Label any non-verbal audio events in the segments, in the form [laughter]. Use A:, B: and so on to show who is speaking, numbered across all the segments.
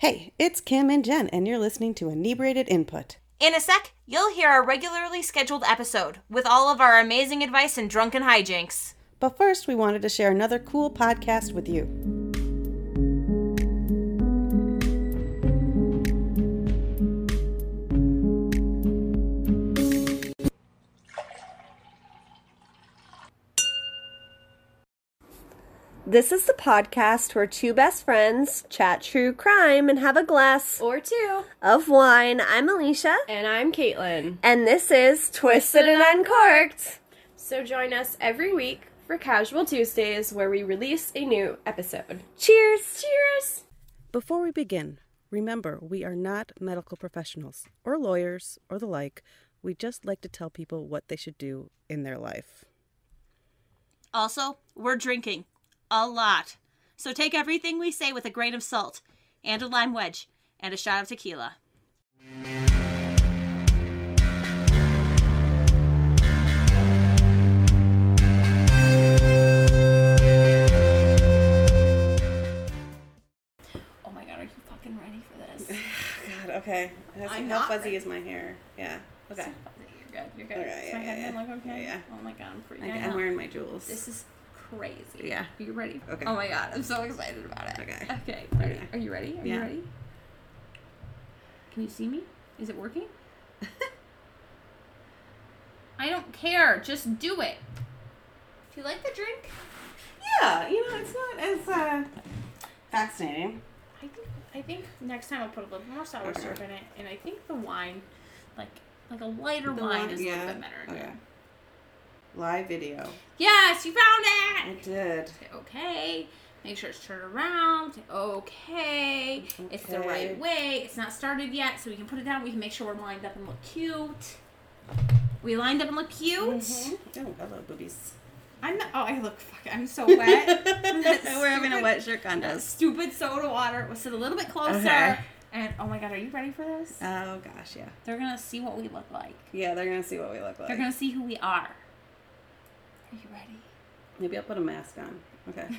A: Hey, it's Kim and Jen, and you're listening to Inebriated Input.
B: In a sec, you'll hear our regularly scheduled episode with all of our amazing advice and drunken hijinks.
A: But first, we wanted to share another cool podcast with you.
C: This is the podcast where two best friends chat true crime and have a glass
D: Or two.
C: of wine. I'm Alicia,
D: And I'm Caitlin.
C: and this is Twisted and Uncorked.
D: So join us every week for Casual Tuesdays where we release a new episode.
C: Cheers!
D: Cheers!
A: Before we begin, remember we are not medical professionals or lawyers or the like. We just like to tell people what they should do in their life.
B: Also, we're drinking a lot. So take everything we say with a grain of salt and a lime wedge and a shot of tequila. Oh my god, are you fucking ready for this? [laughs]
A: God, okay.
B: I'm not ready.
A: is my hair? Yeah. Okay.
B: You're good. You're good.
A: Okay,
B: Is my
A: yeah,
B: head
A: yeah,
B: look okay?
A: yeah, yeah.
B: Oh my god, I'm freaking
A: Okay,
B: out.
A: I'm wearing my jewels.
B: This is crazy.
A: Yeah.
B: Are you ready?
A: Okay.
B: Oh my god, I'm so excited about it.
A: Okay.
B: Okay. Ready?
A: Okay.
B: Are you ready? Are
A: Yeah.
B: you ready? Can you see me? Is it working? [laughs] I don't care. Just do it. Do you like the drink?
A: yeah, you know, it's not as uh, fascinating.
B: I think I think next time I'll put a little more sour
A: Okay.
B: syrup in it, and I think the wine, like like a lighter
A: The
B: wine,
A: wine-
B: is a little bit better.
A: okay. Live video.
B: Yes, you found it.
A: I did.
B: Say okay. Make sure it's turned around. Say okay. It's the right way. It's not started yet, so we can put it down. We can make sure we're lined up and look cute. We lined up and look cute. Mm-hmm.
A: Oh, hello, boobies.
B: I'm not, oh, I look fuck. I'm so wet. [laughs] [laughs]
A: We're having a wet shirt contest.
B: Stupid soda water. We'll sit a little bit closer.
A: Okay.
B: And oh my god, are you ready for this?
A: Oh gosh, yeah.
B: They're gonna see what we look like.
A: Yeah, they're gonna see what we look like.
B: They're gonna see who we are. Are you ready?
A: Maybe I'll put a mask on. Okay. [laughs]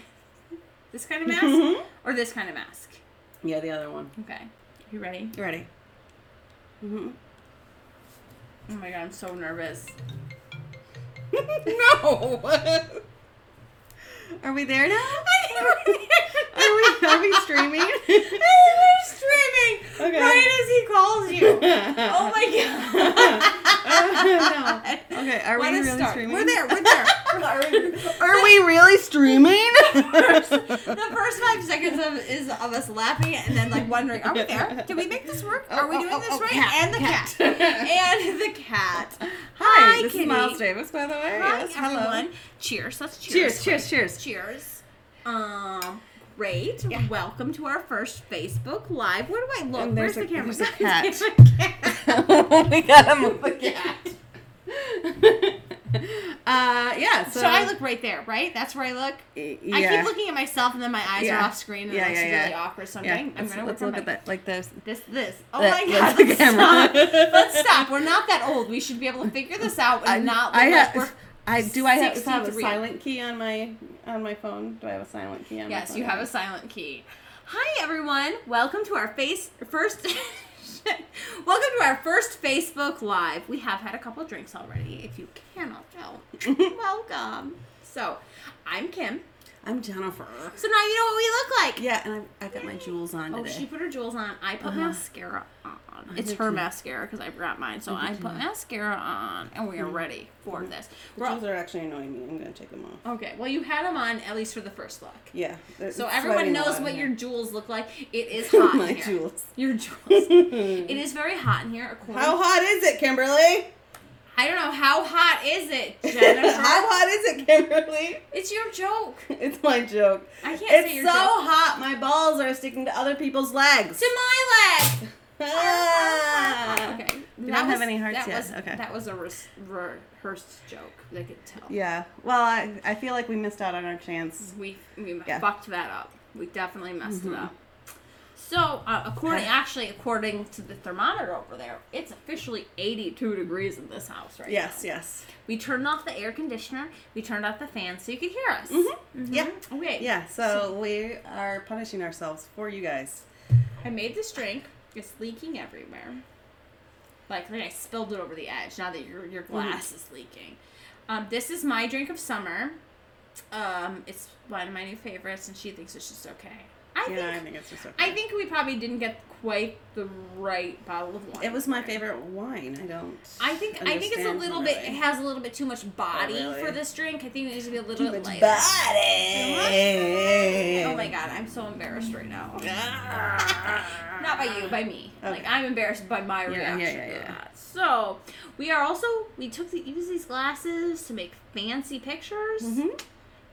B: This kind of mask or this kind of mask?
A: Yeah, the other one.
B: Okay. You ready?
A: You ready? Mm-hmm.
B: Oh my god, I'm so nervous. [laughs]
A: no. [laughs] Are we there now? Are we are we streaming?
B: We're streaming
A: Okay.
B: right as he calls you. Oh my god.
A: Okay, are
B: Let
A: we really
B: start.
A: streaming?
B: We're there. We're there.
A: Are we really streaming? [laughs]
B: the first five seconds of is of us laughing and then like wondering, are we there? Did we make this work? Are we
A: Oh,
B: doing
A: oh,
B: this
A: oh,
B: right?
A: cat,
B: and the cat.
A: cat. [laughs]
B: and the cat.
A: Hi, this
B: Kitty.
A: is Miles Davis, by the way.
B: Hi
A: yes,
B: everyone.
A: hello.
B: Cheers. Let's
A: Cheers,
B: cheers.
A: cheers, cheers.
B: Cheers. Um. Great. Welcome to our first Facebook Live. Where do I look? Where's
A: there's
B: the
A: a-
B: camera?
A: there's a [laughs] cat.
B: cat.
A: we gotta move the cat. Uh, yeah. So,
B: So I look right there, right? That's where I look.
A: Yeah.
B: I keep looking at myself, and then my eyes
A: Yeah.
B: are off screen, and
A: Yeah,
B: it looks
A: yeah,
B: really awkward. So I'm,
A: Yeah,
B: going, I'm
A: let's,
B: gonna
A: let's look at that like this.
B: This, this. Oh
A: That-
B: my [laughs] god! let's
A: camera.
B: Stop. let's stop. We're not that old. We should be able to [laughs] figure this out and not look
A: I
B: like
A: have.
B: we're.
A: I do. I have, have a
B: 63.
A: silent key on my on my phone. Do I have a silent key on my
B: Yes,
A: phone?
B: you have a silent key. Hi everyone. Welcome to our face first. [laughs] [laughs] Welcome to our first Facebook Live. We have had a couple drinks already. If you cannot tell, [laughs] welcome. So, I'm Kim.
A: I'm Jennifer.
B: So now you know what we look like.
A: Yeah, and I, I got my jewels on
B: Oh,
A: today.
B: she put her jewels on. I put
A: Uh-huh.
B: mascara on. It's her
A: too.
B: mascara because I forgot mine. So I put mascara on, and we are mm. ready for mm.
A: this.
B: We're all-
A: jewels are actually annoying me. I'm gonna take them off.
B: okay, well you had them on at least for the first look.
A: Yeah.
B: So everyone knows what your jewels look like. It is [laughs] hot.
A: my
B: in here.
A: jewels.
B: Your jewels. [laughs] it is very hot in here. According
A: How hot is it, Kimberly?
B: I don't know how hot is it, [laughs] Jennifer.
A: How hot is it, Kimberly?
B: It's your joke.
A: It's my joke.
B: I can't
A: It's
B: say
A: so
B: joke.
A: hot. My balls are sticking to other people's legs.
B: To my leg.
A: Ah.
B: Okay.
A: We don't have any hearts
B: that
A: yet.
B: Was,
A: Okay.
B: That was a res- rehearsed joke. They could tell.
A: Yeah. Well, I, I feel like we missed out on our chance.
B: We we
A: Yeah.
B: fucked that up. We definitely messed it up. So, uh, according actually according to the thermometer over there, it's officially 82 degrees in this house right
A: Yes,
B: now.
A: yes.
B: We turned off the air conditioner. We turned off the fan so you could hear us.
A: Mm-hmm. Yeah.
B: Okay.
A: Yeah, so we are punishing ourselves for you guys.
B: I made this drink. It's leaking everywhere. Like, like I spilled it over the edge. Now that your your glass is leaking. Um, this is my drink of summer. Um, it's one of my new favorites, and she thinks it's just okay. I
A: Yeah, I
B: think
A: think it's just okay.
B: I think we probably didn't get quite the right bottle of wine.
A: it was my favorite wine. I don't.
B: I think I think it's a little bit. It has a little bit too much body
A: really?
B: for this drink. I think it needs to be a little
A: too
B: bit
A: much
B: lighter.
A: body.
B: Oh my god, I'm so embarrassed right now. [laughs] Not by you, by me. Like I'm embarrassed by my
A: Yeah,
B: reaction
A: yeah, yeah,
B: to that. So we are also we took the use these glasses to make fancy pictures,
A: Mhm.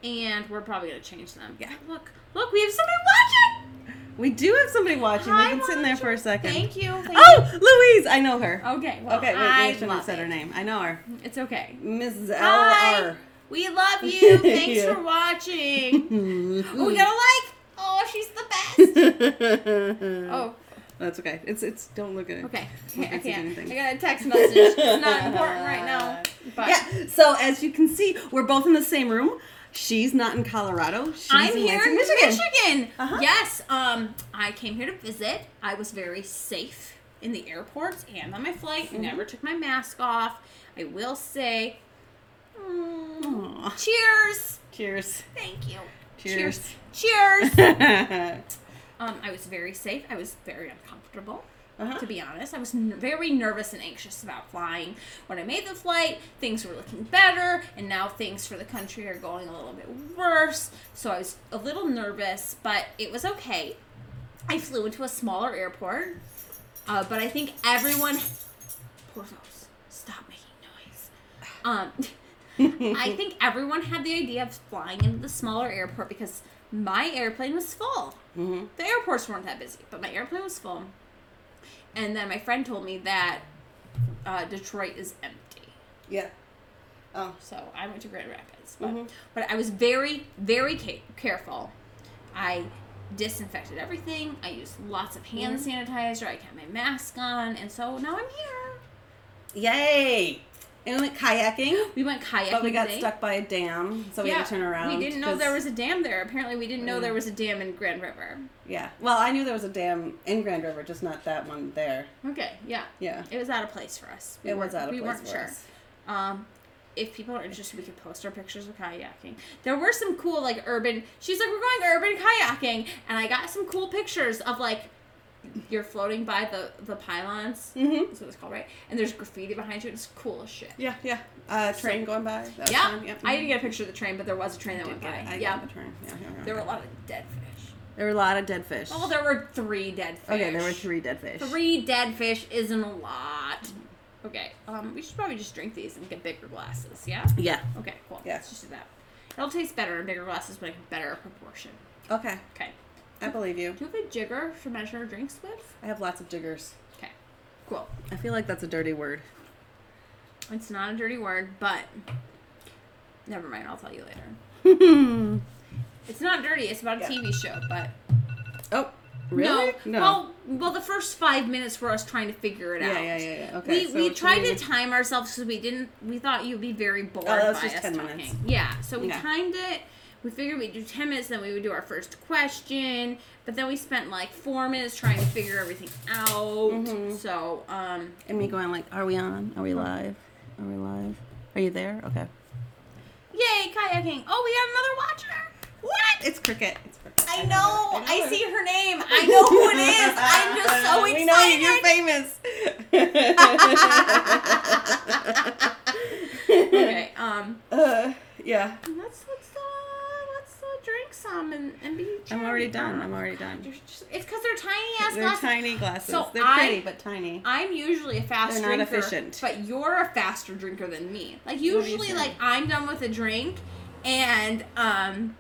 B: and we're probably gonna change them.
A: Yeah.
B: Look, look, we have somebody watching.
A: We do have somebody watching.
B: Hi,
A: They've been sitting there for a second.
B: Thank you. Thank
A: Oh, Louise! I know her.
B: Okay. Well,
A: okay, wait,
B: I
A: we shouldn't have said
B: it.
A: her name. I know her.
B: It's okay.
A: Mrs. L.R.
B: We love you. [laughs] Thanks for watching. [laughs] oh, we
A: oh,
B: got a like. Oh, she's the best. [laughs] Oh,
A: That's okay. It's it's. Don't look at it.
B: okay.
A: Don't
B: I can't.
A: anything.
B: I got a text message. It's not important right now. [laughs] But
A: Yeah. So as you can see, we're both in the same room. She's not in Colorado. She's
B: I'm
A: in
B: here
A: Lansing,
B: in
A: Michigan.
B: Michigan.
A: Uh-huh.
B: Yes. Um, I came here to visit. I was very safe in the airports and on my flight.
A: Mm-hmm.
B: Never took my mask off. I will say. mm, cheers.
A: Cheers.
B: Thank you.
A: Cheers.
B: Cheers.
A: uh-huh. [laughs]
B: Um, I was very safe. I was very uncomfortable. To be honest, I was n- very nervous and anxious about flying. When I made the flight, things were looking better, and now things for the country are going a little bit worse. So I was a little nervous, but it was okay. I flew into a smaller airport, uh, but I think everyone. Porthos, stop making noise. Um, I think everyone had the idea of flying into the smaller airport because my airplane was full.
A: Mhm.
B: The airports weren't that busy, but my airplane was full. And then my friend told me that uh, Detroit is empty.
A: Yeah. Oh.
B: So I went to Grand Rapids. But,
A: Mhm.
B: but I was very, very ca- careful. I disinfected everything. I used lots of hand sanitizer. I kept my mask on. And so now I'm here.
A: Yay! And we went kayaking,
B: We went kayaking
A: but we got
B: today.
A: stuck by a dam, so we had to turn around.
B: We didn't know there was a dam there. Apparently, we didn't know
A: Mm.
B: there was a dam in Grand River.
A: Yeah. Well, I knew there was a dam in Grand River, just not that one there.
B: Okay, yeah.
A: Yeah.
B: It was out of place for us. We
A: It was out of
B: we
A: place
B: weren't
A: for
B: sure.
A: us.
B: Um, if people are interested, we could post our pictures of kayaking. There were some cool like urban. She's like, we're going urban kayaking, and I got some cool pictures of like you're floating by the the pylons.
A: Mhm.
B: That's what it's called, right? And there's graffiti behind you. It's cool as shit.
A: Yeah, yeah. Uh, train going by.
B: Yeah. I didn't get a picture of the train, but there was a train that went by.
A: I
B: yeah,
A: the train. Yeah, yeah, yeah.
B: there were a lot of dead fish.
A: There were a lot of dead fish.
B: Oh, there were three dead fish.
A: okay, there were three dead fish.
B: Three dead fish isn't a lot. Okay, um, we should probably just drink these and get bigger glasses. Yeah.
A: Yeah.
B: Okay, cool.
A: Yeah.
B: Let's just do that. It'll taste better in bigger glasses, but like better proportion.
A: Okay.
B: Okay.
A: I believe you.
B: Do you have a jigger to measure drinks with?
A: I have lots of jiggers.
B: Okay. Cool.
A: I feel like that's a dirty word.
B: It's not a dirty word, but never mind. I'll tell you later.
A: oh, [laughs]
B: It's not dirty. It's about a
A: Yeah.
B: TV show, but oh,
A: really?
B: no. Well, well, the first five minutes were us trying to figure it
A: yeah,
B: out.
A: yeah, yeah, yeah. Okay.
B: we
A: so
B: we tried to time ourselves because we didn't. We thought you'd be very bored
A: Oh, that was
B: by
A: just
B: us
A: 10
B: talking.
A: minutes.
B: Yeah, so we
A: Yeah.
B: timed it. We figured we'd do ten minutes, then we would do our first question. But then we spent like four minutes trying to figure everything out.
A: Mhm.
B: So, um,
A: And me going like, "Are we on? Are we live? Are we live? Are you there? Okay."
B: yay, kayaking! Oh, we got another watcher.
A: What? It's cricket. It's cricket.
B: I
A: know
B: know. I,
A: know
B: see her name. I know who it is. I'm just so excited. [laughs]
A: We know you. You're famous. [laughs]
B: okay. Um. [laughs]
A: uh, yeah.
B: Let's uh, drink some and, and be.
A: I'm already done. I'm already done.
B: Just- it's because they're tiny ass
A: They're
B: glasses.
A: tiny glasses.
B: So
A: They're
B: I-
A: pretty but tiny.
B: I'm usually a fast
A: They're not
B: drinker,
A: efficient.
B: but you're a faster drinker than me. Like usually, like I'm done with a drink, and um,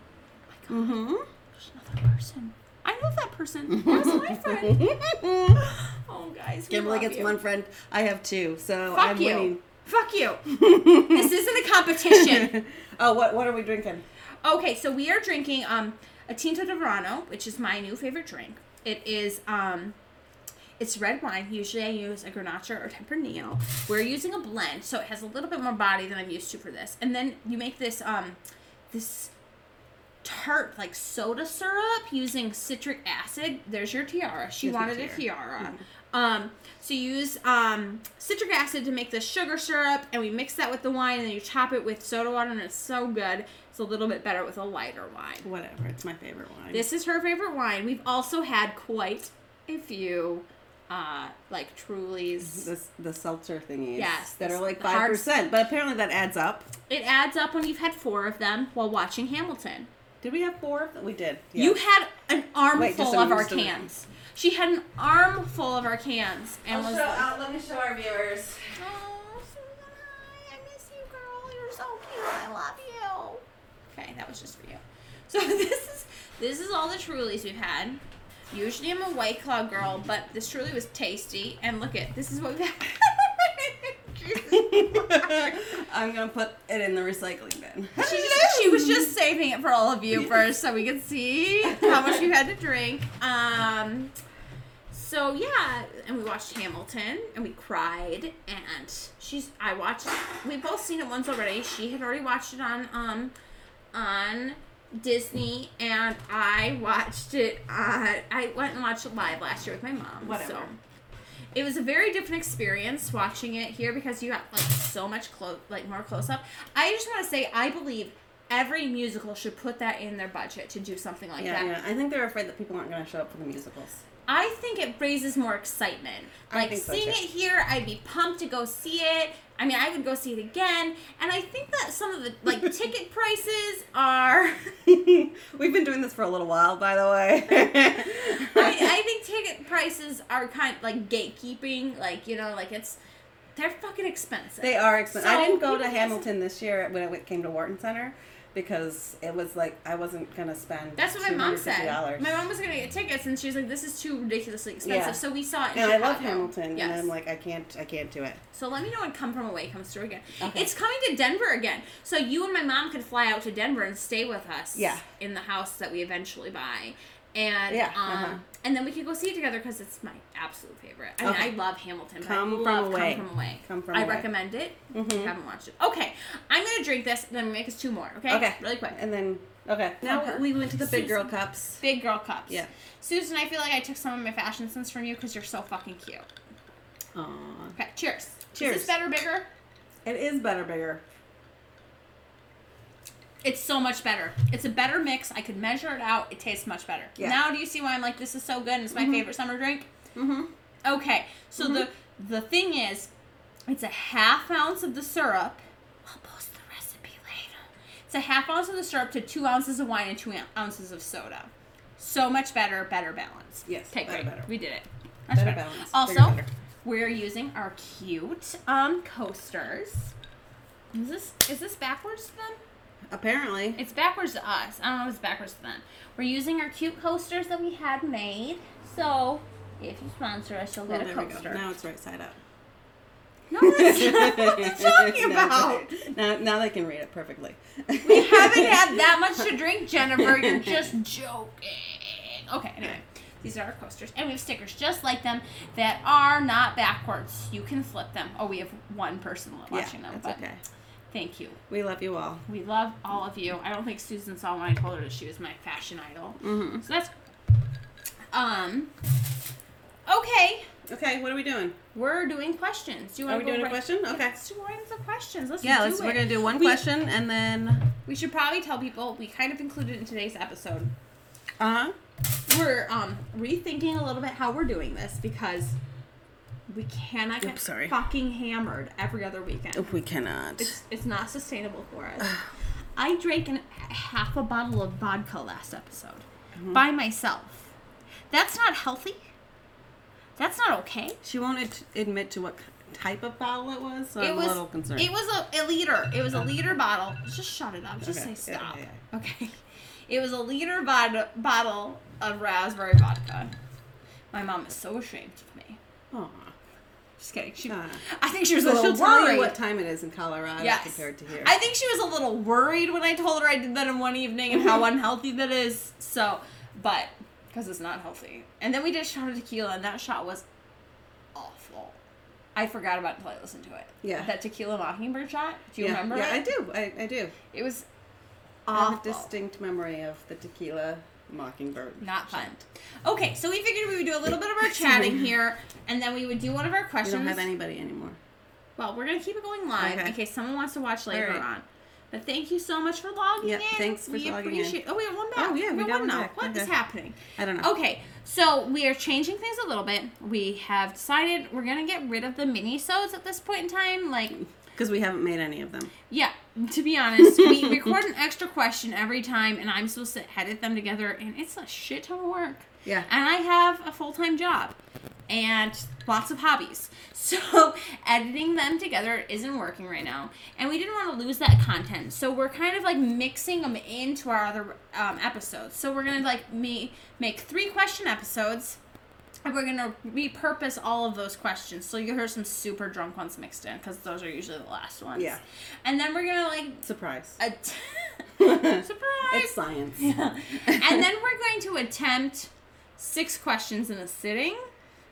A: Mm-hmm.
B: there's another person. I know that person. [laughs] That was my friend. [laughs] Oh, guys,
A: Kimberly gets
B: you.
A: one friend. I have two, so
B: Fuck
A: I'm
B: you.
A: winning.
B: Fuck you. [laughs] this isn't a competition.
A: oh, what what are we drinking?
B: Okay, so we are drinking um a Tinto de Verano, which is my new favorite drink. It is um it's red wine. Usually I use a Grenache or Tempranillo. We're using a blend, so it has a little bit more body than I'm used to for this. And then you make this um this tart like soda syrup using citric acid. There's your tiara. She wanted a
A: tiara.
B: tiara. Um, so you use um, citric acid to make the sugar syrup, and we mix that with the wine, and then you top it with soda water, and it's so good. It's a little bit better with a lighter wine.
A: Whatever. It's my favorite wine.
B: This is her favorite wine. We've also had quite a few, uh, like Truly's.
A: the, the seltzer thingies.
B: Yes,
A: That are like 5%. But apparently that adds up.
B: It adds up when you've had four of them while watching Hamilton.
A: Did we have four of them? We did.
B: You had an armful
A: Wait,
B: of our
A: just a-
B: cans. She had an armful of our cans and was like,
A: let me show our viewers.
B: "Oh, Susan, hi, I miss you, girl. You're so cute. I love you." Okay, that was just for you. [laughs] So this is this is all the Trulies we've had. Usually I'm a White Claw girl, but this Truly was tasty. And look at this is what we've had. [laughs]
A: I'm gonna put it in the recycling bin.
B: She, just, she was just saving it for all of you first so we could see how much you had to drink. Um, so yeah, and we watched Hamilton and we cried and she's I watched we've both seen it once already. She had already watched it on um on Disney and I watched it on I went and watched it live last year with my mom.
A: Whatever.
B: So it was a very different experience watching it here because you got like so much close like more close up. I just want to say I believe every musical should put that in their budget to do something like
A: Yeah,
B: that.
A: yeah. I think they're afraid that people aren't gonna show up for the musicals.
B: I think it raises more excitement. Like
A: so,
B: seeing
A: too.
B: it here, I'd be pumped to go see it. I mean, I would go see it again. And I think that some of the like [laughs] ticket prices are [laughs]
A: We've been doing this for a little while, by the way. [laughs]
B: I, I think ticket prices are kind of like gatekeeping. Like you know, like it's they're fucking expensive.
A: They are expensive. I didn't go to Hamilton this year when it came to Wharton Center because it was like I wasn't gonna spend.
B: That's what my mom
A: $250.
B: said. My mom was gonna get tickets, and she was like, "This is too ridiculously expensive."
A: Yeah.
B: So we saw it.
A: And I love Hamilton,
B: Yes.
A: and I'm like, I can't, I can't do it.
B: So let me know when Come From Away comes through again.
A: Okay.
B: It's coming to Denver again. So you and my mom could fly out to Denver and stay with us.
A: Yeah.
B: In the house that we eventually buy. And
A: Yeah,
B: um,
A: uh-huh.
B: And then we could go see it together because it's my absolute favorite. I mean, I love Hamilton. but
A: Come
B: I
A: From
B: love
A: Away.
B: Come From Away.
A: Come From
B: I
A: Away.
B: recommend it.
A: Mhm.
B: Haven't watched it. Okay, I'm gonna drink this. Then make us two more. Okay.
A: Okay.
B: Really quick.
A: And then okay, now
B: Okay.
A: we went to the big girl cups.
B: Big girl cups.
A: Yeah.
B: Susan, I feel like I took some of my fashion sense from you because you're so fucking cute.
A: Aw,
B: Okay. Cheers.
A: Cheers.
B: Is this better, bigger?
A: it is better, bigger.
B: It's so much better. It's a better mix. I could measure it out. It tastes much better.
A: Yeah.
B: Now, do you see why I'm like this is so good? and It's my favorite summer drink.
A: Mm-hmm.
B: Okay, so the the thing is, it's a half ounce of the syrup. I'll post the recipe later. It's a half ounce of the syrup to two ounces of wine and two ounces of soda. So much better, better balance.
A: Yes,
B: Okay,
A: better,
B: great.
A: better.
B: We did it. Much
A: Better
B: better.
A: balance,
B: Also,
A: better.
B: we're using our cute um coasters. Is this is this backwards to them?
A: Apparently,
B: It's backwards to us. I don't know if it's backwards to them. We're using our cute coasters that we had made. So if you sponsor us, you'll get a
A: we go.
B: coaster.
A: Now it's right side up.
B: No, that's [laughs] not what I'm talking
A: Now
B: about.
A: right. Now, now they can read it perfectly.
B: We haven't had that [laughs] much to drink, Jennifer. You're just joking. Okay, anyway. These are our coasters. And we have stickers just like them that are not backwards. You can flip them. Oh, we have one person watching
A: yeah,
B: them.
A: that's
B: but
A: okay.
B: Thank you.
A: We love you all.
B: We love all of you. I don't think Susan saw when I told her that she was my fashion idol.
A: Mm-hmm.
B: So that's um okay.
A: Okay, what are we doing?
B: We're doing questions. Do you
A: Are
B: want
A: we
B: to
A: doing a question? Okay.
B: Let's do questions. Let's
A: Yeah,
B: do
A: let's,
B: it.
A: we're gonna do one
B: We-
A: question and then.
B: We should probably tell people we kind of included in today's episode.
A: Uh huh.
B: We're um rethinking a little bit how we're doing this because we cannot get
A: Oops, sorry.
B: fucking hammered every other weekend.
A: We cannot.
B: It's it's not sustainable for us. I drank an, half a bottle of vodka last episode
A: Mm-hmm.
B: by myself. That's not healthy. That's not okay.
A: She won't ad- admit to what type of bottle it was, so
B: it
A: I'm
B: was
A: a little concerned.
B: it was a, a liter. It was a liter bottle. Just shut it up. Just
A: Okay,
B: say
A: yeah,
B: stop.
A: yeah,
B: Okay. [laughs] It was a liter bod- bottle of raspberry vodka. My mom is so ashamed of me.
A: Aw.
B: Just kidding. She,
A: Ah.
B: I think she was a little
A: she'll tell
B: worried.
A: you what time it is in Colorado
B: Yes.
A: compared to here.
B: I think she was a little worried when I told her I did that in one evening and how [laughs] unhealthy that is. So, but because it's not healthy. And then we did a shot of tequila, and that shot was awful. I forgot about it until I listened to it.
A: Yeah.
B: That tequila mockingbird shot. Do you
A: yeah,
B: remember
A: Yeah,
B: it?
A: I do. I, I do.
B: It was awful.
A: distinct memory of the tequila mockingbird.
B: Not fun. Okay, so we figured we would do a little bit of our [laughs] chatting here, and then we would do one of our questions.
A: We don't have anybody anymore.
B: Well, we're gonna keep it going live
A: Okay.
B: in case someone wants to watch later
A: right.
B: on. But thank you so much for logging
A: Yep,
B: in.
A: thanks for
B: we
A: logging in.
B: appreciate. Oh, we have one back.
A: Oh, yeah, we
B: have
A: got
B: one
A: back.
B: What is
A: Okay.
B: happening?
A: I don't know.
B: Okay, so we are changing things a little bit. We have decided we're gonna get rid of the mini-sodes at this point in time. Like,
A: Because we haven't made any of them.
B: yeah, to be honest, we [laughs] record an extra question every time, and I'm supposed to edit them together, and it's a shit ton of work.
A: Yeah.
B: And I have a full time job and lots of hobbies. [laughs] So editing them together isn't working right now. And we didn't want to lose that content. So we're kind of like mixing them into our other um, episodes. So we're going to like me make three question episodes. And we're gonna repurpose all of those questions, so you hear some super drunk ones mixed in, because those are usually the last ones.
A: Yeah.
B: And then we're gonna like
A: Surprise.
B: att- [laughs] [laughs] surprise.
A: It's science.
B: and then we're going to attempt six questions in a sitting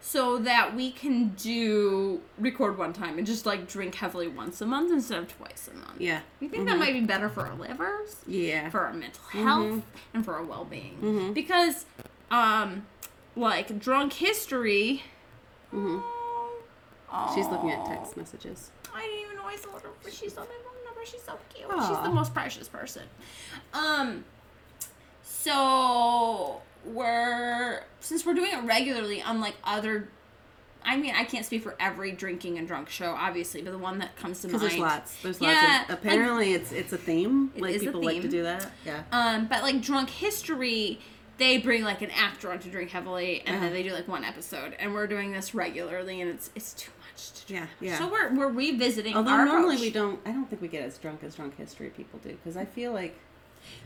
B: so that we can do record one time and just like drink heavily once a month instead of twice a month.
A: Yeah.
B: You think that might be better for our livers,
A: Yeah.
B: for our mental health, and for our well being? Because, um, like drunk history.
A: Mm-hmm.
B: Oh,
A: She's looking at text messages.
B: I didn't even know I saw her, but she's on my phone number. She's so cute.
A: Aw.
B: She's the most precious person. Um, so we're since we're doing it regularly, unlike other. I mean, I can't speak for every drinking and drunk show, obviously, but the one that comes to mind.
A: There's lots. There's
B: Yeah,
A: lots of. Apparently, it's it's a theme.
B: It
A: like
B: is a
A: people like to do that. Yeah.
B: Um, but like drunk history, they bring like an actor on to drink heavily, and
A: Uh-huh.
B: then they do like one episode, and we're doing this regularly, and it's it's too much to do.
A: Yeah. Yeah.
B: So we're we're revisiting
A: Although
B: our
A: normally
B: approach.
A: we don't. I don't think we get as drunk as drunk history people do. Because I feel like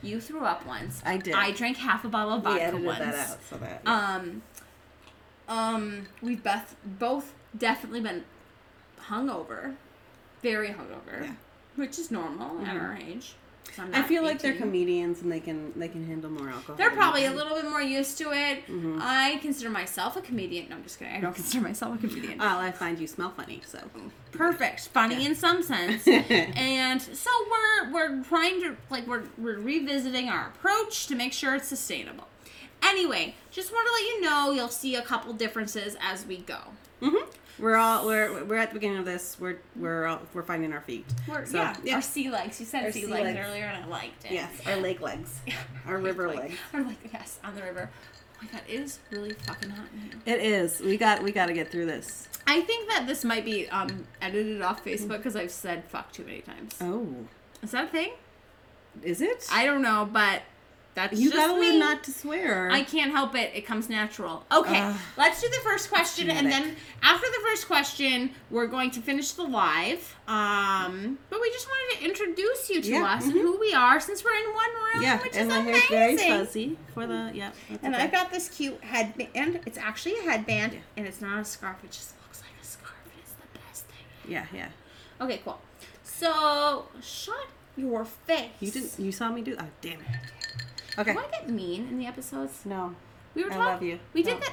B: You threw up once.
A: I did.
B: I drank half a bottle of vodka
A: we edited
B: once.
A: that out. So that.
B: Um, um, we've both both definitely been hungover, very hungover,
A: Yeah.
B: which is normal at
A: Mhm.
B: our age.
A: I feel like they're comedians and they can they can handle more alcohol.
B: They're probably a little bit more used to it.
A: Mhm.
B: I consider myself a comedian. No, I'm just kidding. I don't consider myself a comedian.
A: Well, I find you smell funny. So.
B: Perfect, funny
A: Yeah.
B: in some sense. [laughs] and so we're we're trying to like we're we're revisiting our approach to make sure it's sustainable. Anyway, just want to let you know you'll see a couple differences as we go.
A: hmm We're all we're we're at the beginning of this. We're we're all, we're finding our feet.
B: We're,
A: So,
B: yeah,
A: yeah.
B: our sea legs. You said
A: Our
B: sea,
A: sea
B: legs,
A: legs.
B: earlier, and I liked it.
A: Yes, our lake [laughs] legs, our river
B: Like-
A: legs.
B: Like yes, on the river. Oh my god, it is really fucking hot in here.
A: It is. We got we got to get through this.
B: I think that this might be um edited off Facebook because I've said fuck too many times.
A: Oh,
B: Is that a thing?
A: is it?
B: I don't know, but that's
A: you gotta
B: me.
A: learn not to swear.
B: I can't help it. It comes natural. Okay,
A: Ugh.
B: let's do the first question, and then after the first question, we're going to finish the live. Um, but we just wanted to introduce you to
A: Yeah,
B: us and
A: mhm.
B: who we are, since we're in one room,
A: yeah,
B: which
A: and
B: is amazing.
A: very fuzzy for the yeah.
B: And
A: okay.
B: I got this cute headband. It's actually a headband,
A: Yeah.
B: and it's not a scarf. It just looks like a scarf. It's the best thing.
A: yeah yeah.
B: Okay, cool. So shut your face.
A: You didn't. You saw me do. Oh damn it. Okay.
B: Do I get mean in the episodes?
A: No.
B: We were
A: I
B: talking.
A: love you.
B: We
A: No.
B: did that.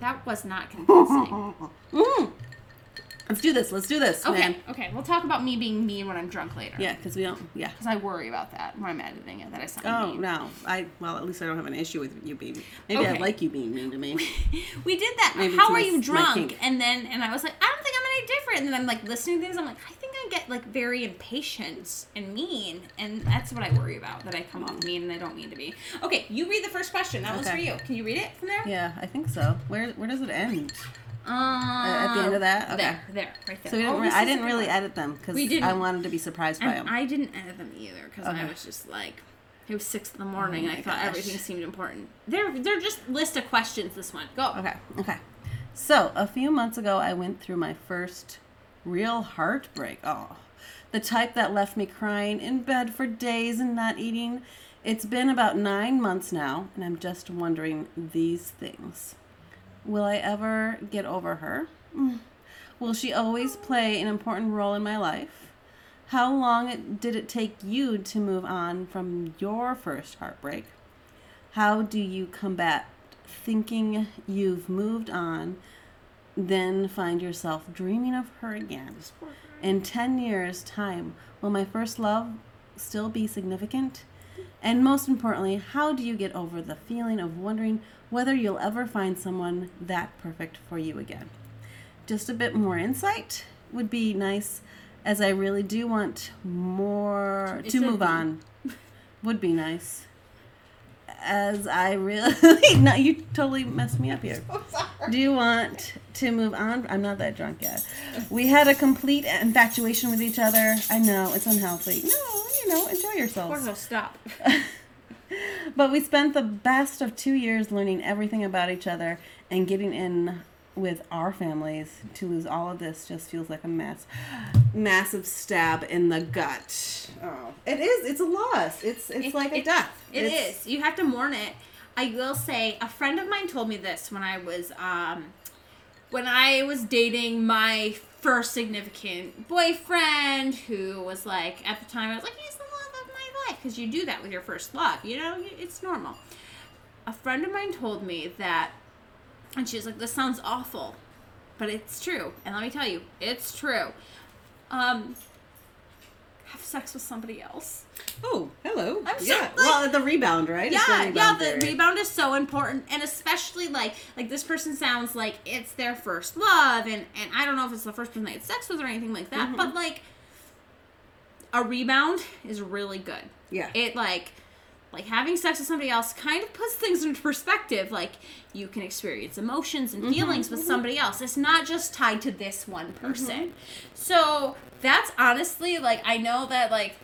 B: That was not convincing. [laughs]
A: Mm. Let's do this. Let's do this,
B: okay,
A: man.
B: okay. We'll talk about me being mean when I'm drunk later.
A: Yeah, because we don't. Yeah.
B: Because I worry about that when I'm editing it. That I sound
A: Oh
B: mean.
A: no. I well at least I don't have an issue with you being. Maybe I
B: Okay.
A: like you being mean to me. [laughs]
B: we did that.
A: Maybe
B: How
A: it's
B: are
A: my-
B: you
A: my
B: drunk?
A: kink.
B: And then and I was like, I don't think I'm any different. And then I'm like listening to things. I'm like, I think get like very impatient and mean, and that's what I worry about. That I come off mean and I don't mean to be. Okay, you read the first question. That one's for you. Can you read it from there?
A: Yeah, I think so. Where where does it end?
B: Um,
A: at the end of that? Okay.
B: There, there, right there.
A: So
B: Oh,
A: re- I didn't really
B: one.
A: edit them because I wanted to be surprised by
B: And
A: them.
B: I didn't edit them either because I was just like, it was six in the morning.
A: Oh
B: and I
A: my
B: thought everything seemed important. They're they're just list of questions. This one, go.
A: Okay, okay. So a few months ago, I went through my first real heartbreak. Oh, the type that left me crying in bed for days and not eating. It's been about nine months now, and I'm just wondering these things. Will I ever get over her? Mm. Will she always play an important role in my life? How long did it take you to move on from your first heartbreak? How do you combat thinking you've moved on, then find yourself dreaming of her again? In 10 years' time, will my first love still be significant? And most importantly, how do you get over the feeling of wondering whether you'll ever find someone that perfect for you again? Just a bit more insight would be nice, as I really do want more
B: It's
A: to move on. Would be nice. As I really, [laughs] no, you totally messed me up here. Do you want to move on? I'm not that drunk yet. We had a complete infatuation with each other. I know it's unhealthy. No, you know, enjoy yourselves.
B: Porto, stop. [laughs]
A: But we spent the best of two years learning everything about each other and getting in with our families. To lose all of this just feels like a mass, massive stab in the gut. Oh, it is. It's a loss. It's it's
B: It-
A: like a death.
B: It
A: It's-
B: is. You have to mourn it. I will say, a friend of mine told me this when I was um, when I was dating my first significant boyfriend, who was like at the time I was like, he's the love of my life because you do that with your first love. You know, it's normal. A friend of mine told me that, and she was like, "This sounds awful, but it's true." And let me tell you, it's true. Um, have sex with somebody else.
A: Oh, hello.
B: I'm so-
A: yeah.
B: like-
A: well, the rebound, right? It's the
B: yeah, yeah. The
A: theory.
B: rebound is so important, and especially like like this person sounds like it's their first love, and and I don't know if it's the first person they had sex with or anything like that,
A: Mm-hmm.
B: but like a rebound is really good.
A: Yeah.
B: It like like having sex with somebody else kind of puts things into perspective. Like you can experience emotions
A: Mm-hmm,
B: and feelings with somebody else. It's not just tied to this one person.
A: Mm-hmm.
B: So that's honestly like I know that like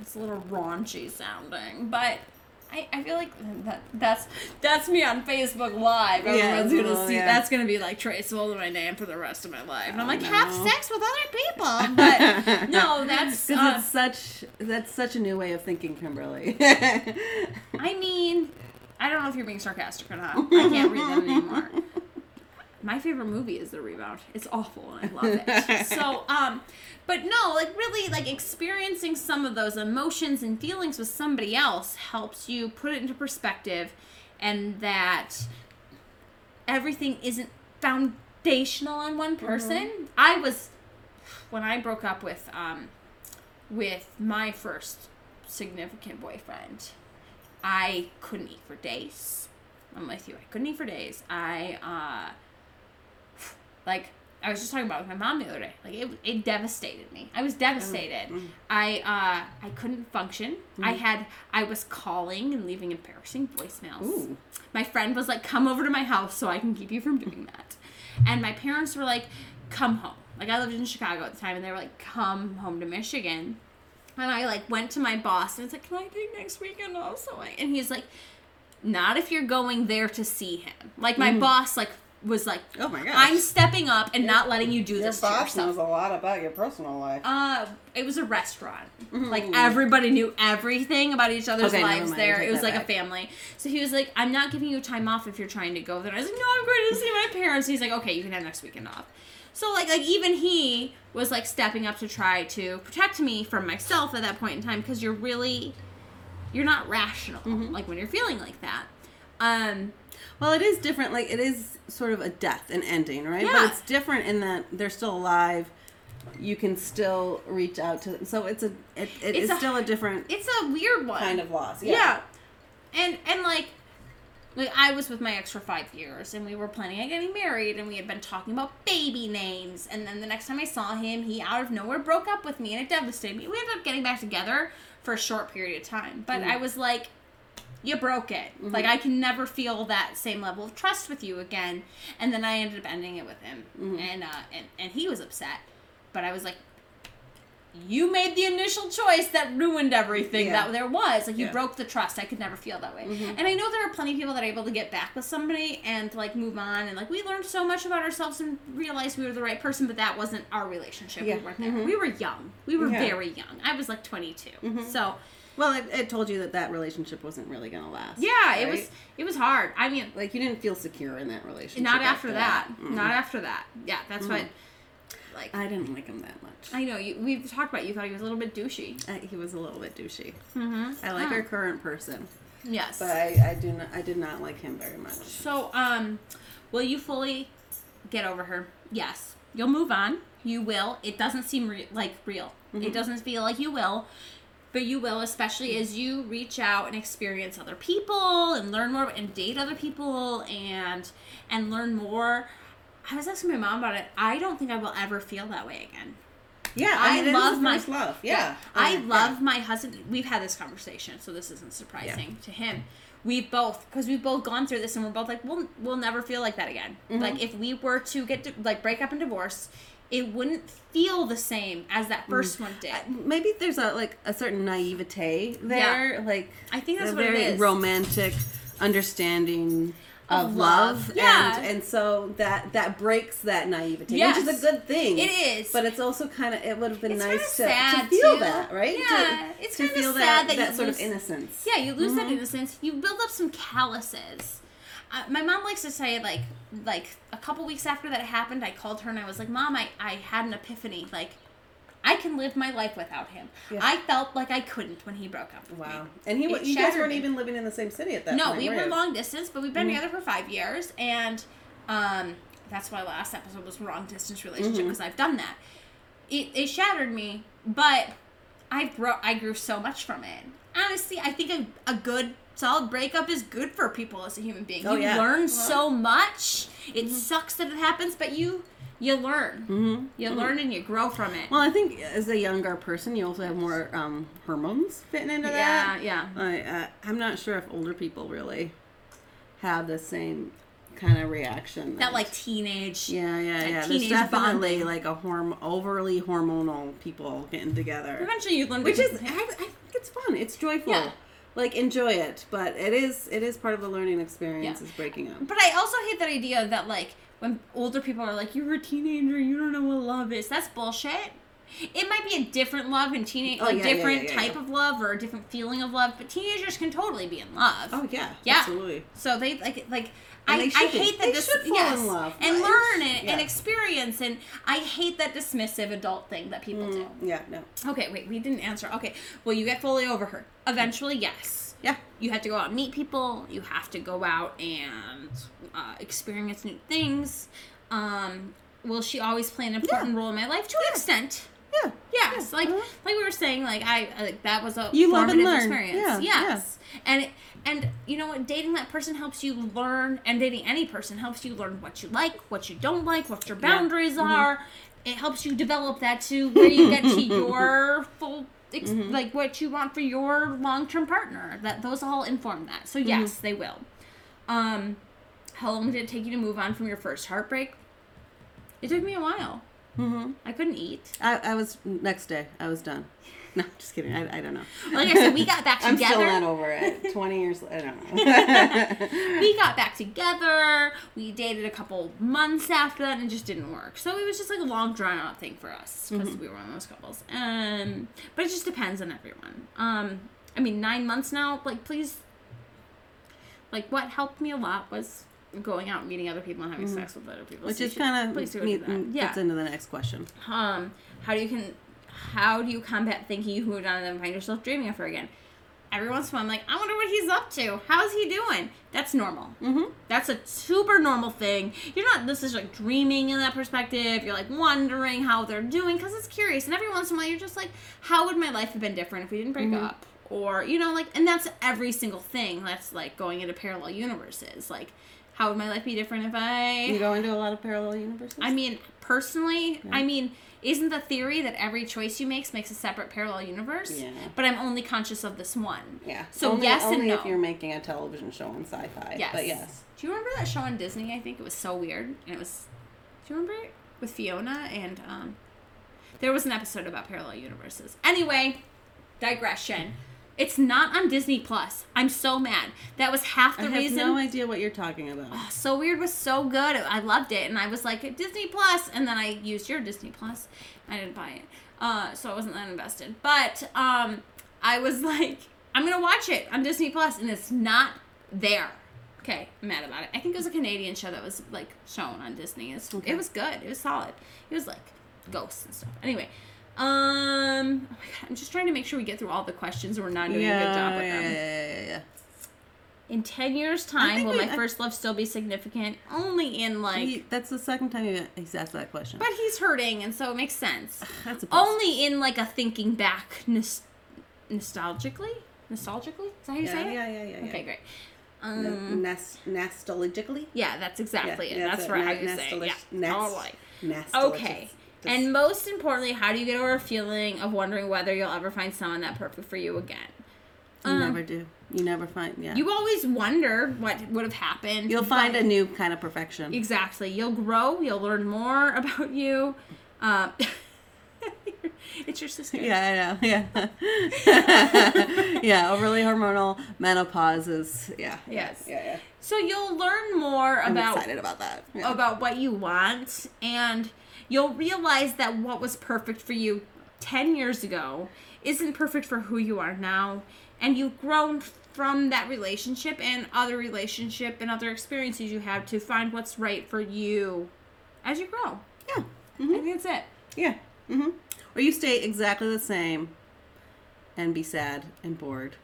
B: it's a little raunchy sounding, but I, I feel like that that's that's me on Facebook Live.
A: Yeah,
B: Everyone's gonna
A: well,
B: see
A: yeah.
B: that's gonna be like traceable to my name for the rest of my life. And I'm like,
A: no.
B: have sex with other people. [laughs] But no, that's
A: Because
B: uh,
A: it's such that's such a new way of thinking, Kimberly.
B: I mean, I don't know if you're being sarcastic or not. [laughs] I can't read that anymore. My favorite movie is The Rebound. It's awful and I love it. [laughs] so, um, but no, like really, like experiencing some of those emotions and feelings with somebody else helps you put it into perspective, and that everything isn't foundational on one person. I was when I broke up with um with my first significant boyfriend. I couldn't eat for days. I'm with you. I couldn't eat for days. I uh like I was just talking about it with my mom the other day. Like it, it devastated me. I was devastated. Mm, mm. I uh I couldn't function. I mm. had I was calling and leaving embarrassing voicemails.
A: Ooh.
B: My friend was like, "Come over to my house so I can keep you from doing that." And my parents were like, "Come home." Like I lived in Chicago at the time, and they were like, "Come home to Michigan." And I like went to my boss and was like, "Can I take next weekend off?" So I and he's like, "Not if you're going there to see him." Like my boss like was like,
A: Oh my gosh.
B: I'm stepping up and not letting you do
A: Your
B: this to
A: boss knows a lot about your personal life.
B: Uh, it was a restaurant. Like everybody knew everything about each other's
A: Okay,
B: lives there. It was like a family. So he was like, "I'm not giving you time off if you're trying to go there." I was like, "No, I'm going to see my parents." He's like, "Okay, you can have next weekend off." So like like even he was like stepping up to try to protect me from myself at that point in time because you're really you're not rational
A: Mm-hmm.
B: like when you're feeling like that. Um,
A: Well, it is different. Like it is sort of a death, an ending, right?
B: Yeah.
A: But it's different in that they're still alive. You can still reach out to them. So it's a it, it
B: It's
A: is
B: a-
A: still a different
B: it's a weird one.
A: kind of loss.
B: Yeah.
A: Yeah.
B: And and like like I was with my ex for five years and we were planning on getting married and we had been talking about baby names and then the next time I saw him he out of nowhere broke up with me and it devastated me. We ended up getting back together for a short period of time. But I was like you broke it. Mm-hmm. Like I can never feel that same level of trust with you again. And then I ended up ending it with him, mm-hmm. and uh, and and he was upset. But I was like, you made the initial choice that ruined everything
A: Yeah.
B: that there was. Like you
A: Yeah.
B: broke the trust. I could never feel that way. Mm-hmm. And I know there are plenty of people that are able to get back with somebody and like move on and like we learned so much about ourselves and realized we were the right person, but that wasn't our relationship.
A: Yeah.
B: We weren't there. We were young. We were very young. I was like 22. So
A: Well, it, it told you that that relationship wasn't really going to last.
B: yeah, it was it was hard. I mean,
A: like you didn't feel secure in that relationship.
B: not after that.
A: Mm.
B: Not after that. Yeah, that's what. Like
A: I didn't like him that much.
B: I know you. We've talked about. You thought he was a little bit douchey.
A: I, he was a little bit douchey.
B: Mm-hmm.
A: I like our current person,
B: Yes.
A: but I, I do not. I did not like him very much.
B: So, um, will you fully get over her? Yes. You'll move on. You will. It doesn't seem re- like real. It doesn't feel like you will. But you will, especially as you reach out and experience other people and learn more and date other people and and learn more. I was asking my mom about it. I don't think I will ever feel that way again.
A: Yeah,
B: I,
A: mean, is
B: love my
A: love. Yeah,
B: I
A: Yeah.
B: love my husband. We've had this conversation, so this isn't surprising to him. We've both because we've both gone through this, and we're both like, we'll we'll never feel like that again.
A: Mm-hmm.
B: Like if we were to get to, like break up and divorce, it wouldn't feel the same as that
A: Mm.
B: first one did.
A: Maybe there's a like a certain naivete there, like
B: I think that's
A: a
B: what it
A: very romantic understanding
B: Of
A: of,
B: love.
A: love,
B: Yeah.
A: and and so that that breaks that naivete,
B: Yes.
A: which is a good thing.
B: It is.
A: but it's also kind of it would have been
B: It's
A: nice to, to feel
B: too.
A: that, right?
B: Yeah,
A: to,
B: it's kinda
A: feel
B: sad
A: that
B: that
A: that,
B: you
A: sort
B: lose-
A: of innocence.
B: Yeah, you lose that
A: Mm-hmm.
B: innocence. You build up some calluses. Uh, my mom likes to say like like a couple weeks after that happened, I called her and I was like, "Mom, I I had an epiphany. Like, I can live my life without him.
A: Yeah.
B: I felt like I couldn't when he broke up with me.
A: Wow, and he,
B: It
A: you guys weren't
B: me.
A: even living in the same city at that
B: No,
A: point.
B: we were
A: you?
B: long distance, but we've been
A: Mhm.
B: together for five years, and um, that's why last episode was long distance relationship because I've done that. It, it shattered me, but I grow I grew so much from it. Honestly, I think a, a good solid breakup is good for people as a human being.
A: Oh,
B: you
A: yeah.
B: learn
A: Well-
B: so much. It sucks that it happens, but you you learn.
A: Mhm.
B: You
A: Mhm.
B: learn and you grow from it.
A: Well, I think as a younger person, you also have more um, hormones fitting into
B: yeah,
A: that.
B: yeah.
A: I, uh, I'm not sure if older people really have the same kind of reaction.
B: That like teenage.
A: Yeah, yeah,
B: that
A: yeah. There's
B: teenage
A: definitely
B: bonding.
A: like a horm overly hormonal people getting together,
B: Eventually, you learn.
A: which is I, I think it's fun. It's joyful.
B: Yeah.
A: Like enjoy it, but it is it is part of the learning experience
B: Yeah.
A: is breaking up.
B: But I also hate that idea that like when older people are like, "You're a teenager, you don't know what love is." That's bullshit. It might be a different love and teenage,
A: Oh,
B: like
A: yeah, yeah,
B: different
A: yeah, yeah,
B: type
A: yeah.
B: of love or a different feeling of love. But teenagers can totally be in love.
A: Oh yeah,
B: Yeah.
A: absolutely.
B: So they like like I, I hate that
A: They
B: this
A: should fall
B: yes,
A: in love.
B: and
A: Well,
B: learn and,
A: yeah.
B: and experience and I hate that dismissive adult thing that people do.
A: Yeah, no.
B: Okay, wait, we didn't answer. Okay, well you get fully over her. Eventually, yes.
A: Yeah.
B: You have to go out and meet people. You have to go out and uh, experience new things. Um, will she always play an important role in my life to an extent?
A: Yeah.
B: Yes,
A: Yeah,
B: like
A: uh-huh.
B: like we were saying, like I I- like that was a
A: You love and learn.
B: experience.
A: Yeah,
B: yes, and and you know what? Dating that person helps you learn, and dating any person helps you learn what you like, what you don't like, what your boundaries
A: Mm-hmm.
B: are. It helps you develop that to where you get to [laughs] your full. Ex-
A: Mm-hmm.
B: Like what you want for your long-term partner, that those all inform that. So
A: Mm-hmm.
B: yes, they will. Um, how long did it take you to move on from your first heartbreak? It took me a while.
A: Mm-hmm.
B: I couldn't eat.
A: I, I was next day. I was done. [laughs] No, just kidding. I, I don't know.
B: Like I said, we got back together. [laughs]
A: I'm still not over it. Twenty years. I don't know. [laughs]
B: we got back together. We dated a couple months after that, and it just didn't work. So it was just like a long, drawn out thing for us because
A: Mm-hmm.
B: we were one of those couples. Um, but it just depends on everyone. Um, I mean, nine months now. Like, please. Like, what helped me a lot was going out, and meeting other people, and having sex with other people.
A: Mm-hmm. Which
B: So
A: is kind of
B: do. Yeah.
A: gets into the next question.
B: Um, how do you can, how do you combat thinking you moved on and then find yourself dreaming of her again? Every once in a while, I'm like, I wonder what he's up to. How's he doing? That's normal.
A: Mm-hmm.
B: That's a super normal thing. You're not this is like dreaming in that perspective. You're like wondering how they're doing because it's curious. And every once in a while, you're just like, how would my life have been different if we didn't break up? Or you know, like, and that's every single thing. That's like going into parallel universes. Like, how would my life be different if I?
A: You go into a lot of parallel universes.
B: I mean, personally, I mean, isn't the theory that every choice you make makes a separate parallel universe?
A: Yeah.
B: But I'm only conscious of this one.
A: yeah.
B: So
A: only,
B: yes and
A: only
B: no.
A: if you're making a television show on Sci-Fi.
B: Yes.
A: But yes.
B: Do you remember that show on Disney? I think it was so weird, and it was. Do you remember it with Fiona and um? There was an episode about parallel universes. Anyway, digression. It's not on Disney Plus. I'm so mad. That was half the reason
A: I have no idea what you're talking about.
B: so weird was so good. I loved it, and I was like Disney Plus. And then I used your Disney Plus. I didn't buy it, uh, so I wasn't that invested. But um, I was [laughs] like, I'm gonna watch it on Disney Plus, and it's not there. Okay, I'm mad about it. I think it was a Canadian show that was like shown on Disney. It's,
A: Okay.
B: It was good. It was solid. It was like ghosts and stuff. Anyway. Um, oh God, I'm just trying to make sure we get through all the questions and we're not doing a good job with
A: yeah,
B: them.
A: yeah, yeah, yeah.
B: In 10 years' time, will
A: we-
B: my
A: I-
B: first love still be significant? Only in like.
A: He- that's the second time he's asked that question.
B: but he's hurting, and so it makes sense.
A: that's a plus.
B: Only in like a thinking back. nos- nostalgically, nostalgically. Is that how you
A: Yeah,
B: say it?
A: yeah, yeah, yeah, yeah.
B: Okay, great.
A: N-
B: Um,
A: Nest, nostalgically.
B: yeah, that's exactly
A: Yeah,
B: it.
A: yeah,
B: That's
A: it.
B: right. How
A: Na-
B: you say it. Yeah,
A: nest-
B: totally. Okay. And most importantly, how do you get over a feeling of wondering whether you'll ever find someone that perfect for you again?
A: you
B: Um,
A: never do. You never find. Yeah.
B: You always wonder what would have happened.
A: You'll find a new kind of perfection.
B: Exactly. You'll grow. You'll learn more [laughs] about you. Um, [laughs] it's your sister.
A: Yeah, I know. Yeah. [laughs] yeah, overly hormonal menopause is yeah. yeah,
B: Yes.
A: Yeah, yeah.
B: So you'll learn more
A: I'm
B: about
A: excited about that. Yeah.
B: about what you want, and you'll realize that what was perfect for you ten years ago isn't perfect for who you are now, and you've grown from that relationship and other relationship and other experiences you have to find what's right for you as you grow.
A: yeah.
B: I think that's it.
A: Yeah. Mm-hmm. Or you stay exactly the same and be sad and bored.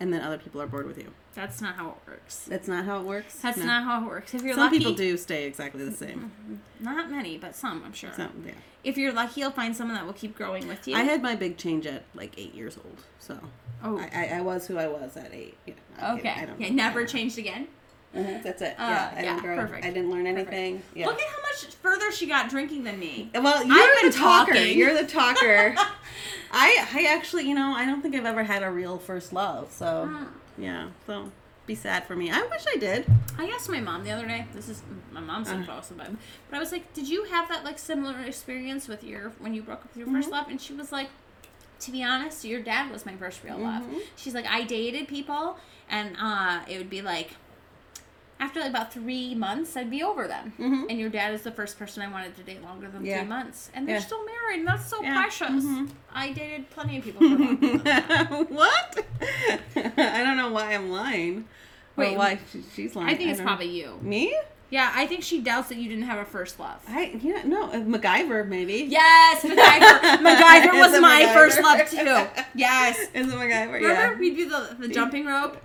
A: And then other people are bored with you.
B: That's not how it works.
A: That's not how it works.
B: That's
A: No.
B: not how it works. If you're
A: Some
B: lucky,
A: people do stay exactly the same.
B: not many, but some, I'm sure.
A: So, yeah.
B: If you're lucky, you'll find someone that will keep growing with you.
A: I had my big change at like eight years old. So
B: oh,
A: I, I, I was who I was at eight. Yeah, I'm
B: okay.
A: kidding. I don't
B: Yeah, never
A: I
B: changed again.
A: Mhm, That's it.
B: Uh,
A: yeah, I
B: yeah,
A: didn't grow.
B: perfect.
A: I didn't learn anything. Yeah.
B: Look at how much further she got drinking than me.
A: Well, you're
B: been
A: the talker.
B: talking.
A: You're the talker. [laughs] I I actually, you know, I don't think I've ever had a real first love. So
B: Mm.
A: Yeah, so be sad for me. I wish I did.
B: I asked my mom the other day. This is my mom's
A: Uh.
B: it, but I was like, "Did you have that like similar experience with your when you broke up with your
A: Mm-hmm.
B: first love?" And she was like, "To be honest, your dad was my first real love."
A: Mm-hmm.
B: She's like, "I dated people, and uh, it would be like." After like about three months, I'd be over them.
A: Mhm.
B: And your dad is the first person I wanted to date longer than
A: Yeah.
B: three months, and they're
A: Yeah.
B: still married. And that's so
A: Yeah.
B: precious.
A: Mhm.
B: I dated plenty of people for [laughs]
A: what? [laughs] I don't know why I'm lying.
B: Wait,
A: why she's lying?
B: I think it's
A: don't-
B: probably you.
A: me.
B: Yeah, I think she doubts that you didn't have a first love.
A: I yeah no uh, MacGyver maybe.
B: Yes, MacGyver. [laughs] MacGyver was my
A: MacGyver?
B: first love too. Yes.
A: Is it MacGyver?
B: Remember
A: Yeah.
B: we'd do the, the jumping rope?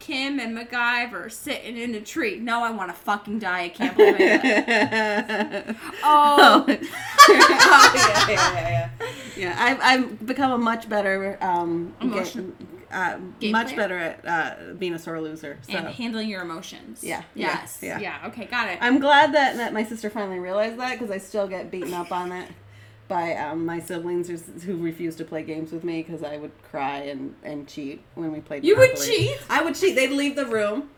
B: Kim and MacGyver sitting in a tree. No, I want to fucking die. I can't believe I did that. Oh.
A: oh, yeah, yeah, yeah, yeah. I've, I've become a much better, um,
B: Emotion-
A: uh, much
B: player?
A: better at uh, being a sore loser. So
B: And handling your emotions.
A: Yeah, yeah,
B: Yes.
A: yeah.
B: Yeah. Okay, got it.
A: I'm glad that, that my sister finally realized that because I still get beaten up on it by um, my siblings who, refused to play games with me because I would cry and, and cheat when we played.
B: You would cheat?
A: I would cheat. They'd leave the room,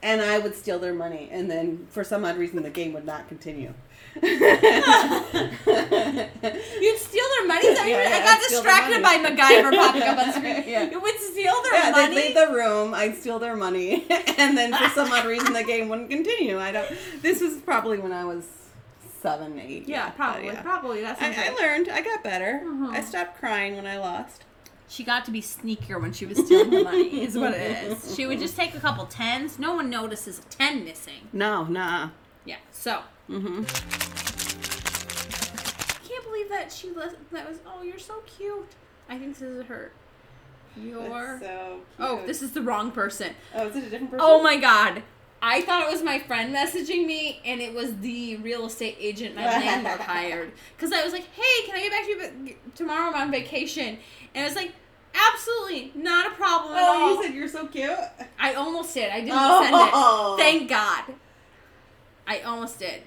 A: and I would steal their money, and then for some odd reason the game would not continue. [laughs]
B: You'd steal their money? [laughs]
A: Yeah, yeah,
B: I got distracted by. MacGyver [laughs] popping up on screen.
A: Yeah.
B: You would steal their
A: Yeah, they'd
B: money?
A: leave the room. I'd steal their money, and then for some odd reason, the game wouldn't continue. I don't. This was probably when I was seven, eight.
B: yeah,
A: but
B: probably.
A: yeah.
B: Probably. That's
A: I, I learned. I got better.
B: Mhm.
A: I stopped crying when I lost.
B: She got to be sneakier when she was stealing the money, is what it is. [laughs] She would just take a couple tens. No one notices a ten missing.
A: No, nah.
B: Yeah. So
A: Mm-hmm.
B: I can't believe that she was. That was. Oh, you're so cute. I think this is her. Your.
A: so
B: Oh, this is the wrong person.
A: Oh, is it a different person?
B: Oh my god. I thought it was my friend messaging me, and it was the real estate agent my landlord [laughs] hired. Because I was like, "Hey, can I get back to you tomorrow? I'm on vacation." And I was like, "Absolutely, not a problem at
A: Oh,
B: all."
A: you said you're so cute.
B: I almost did. I didn't
A: Oh.
B: send it. Oh. Thank God. I almost did.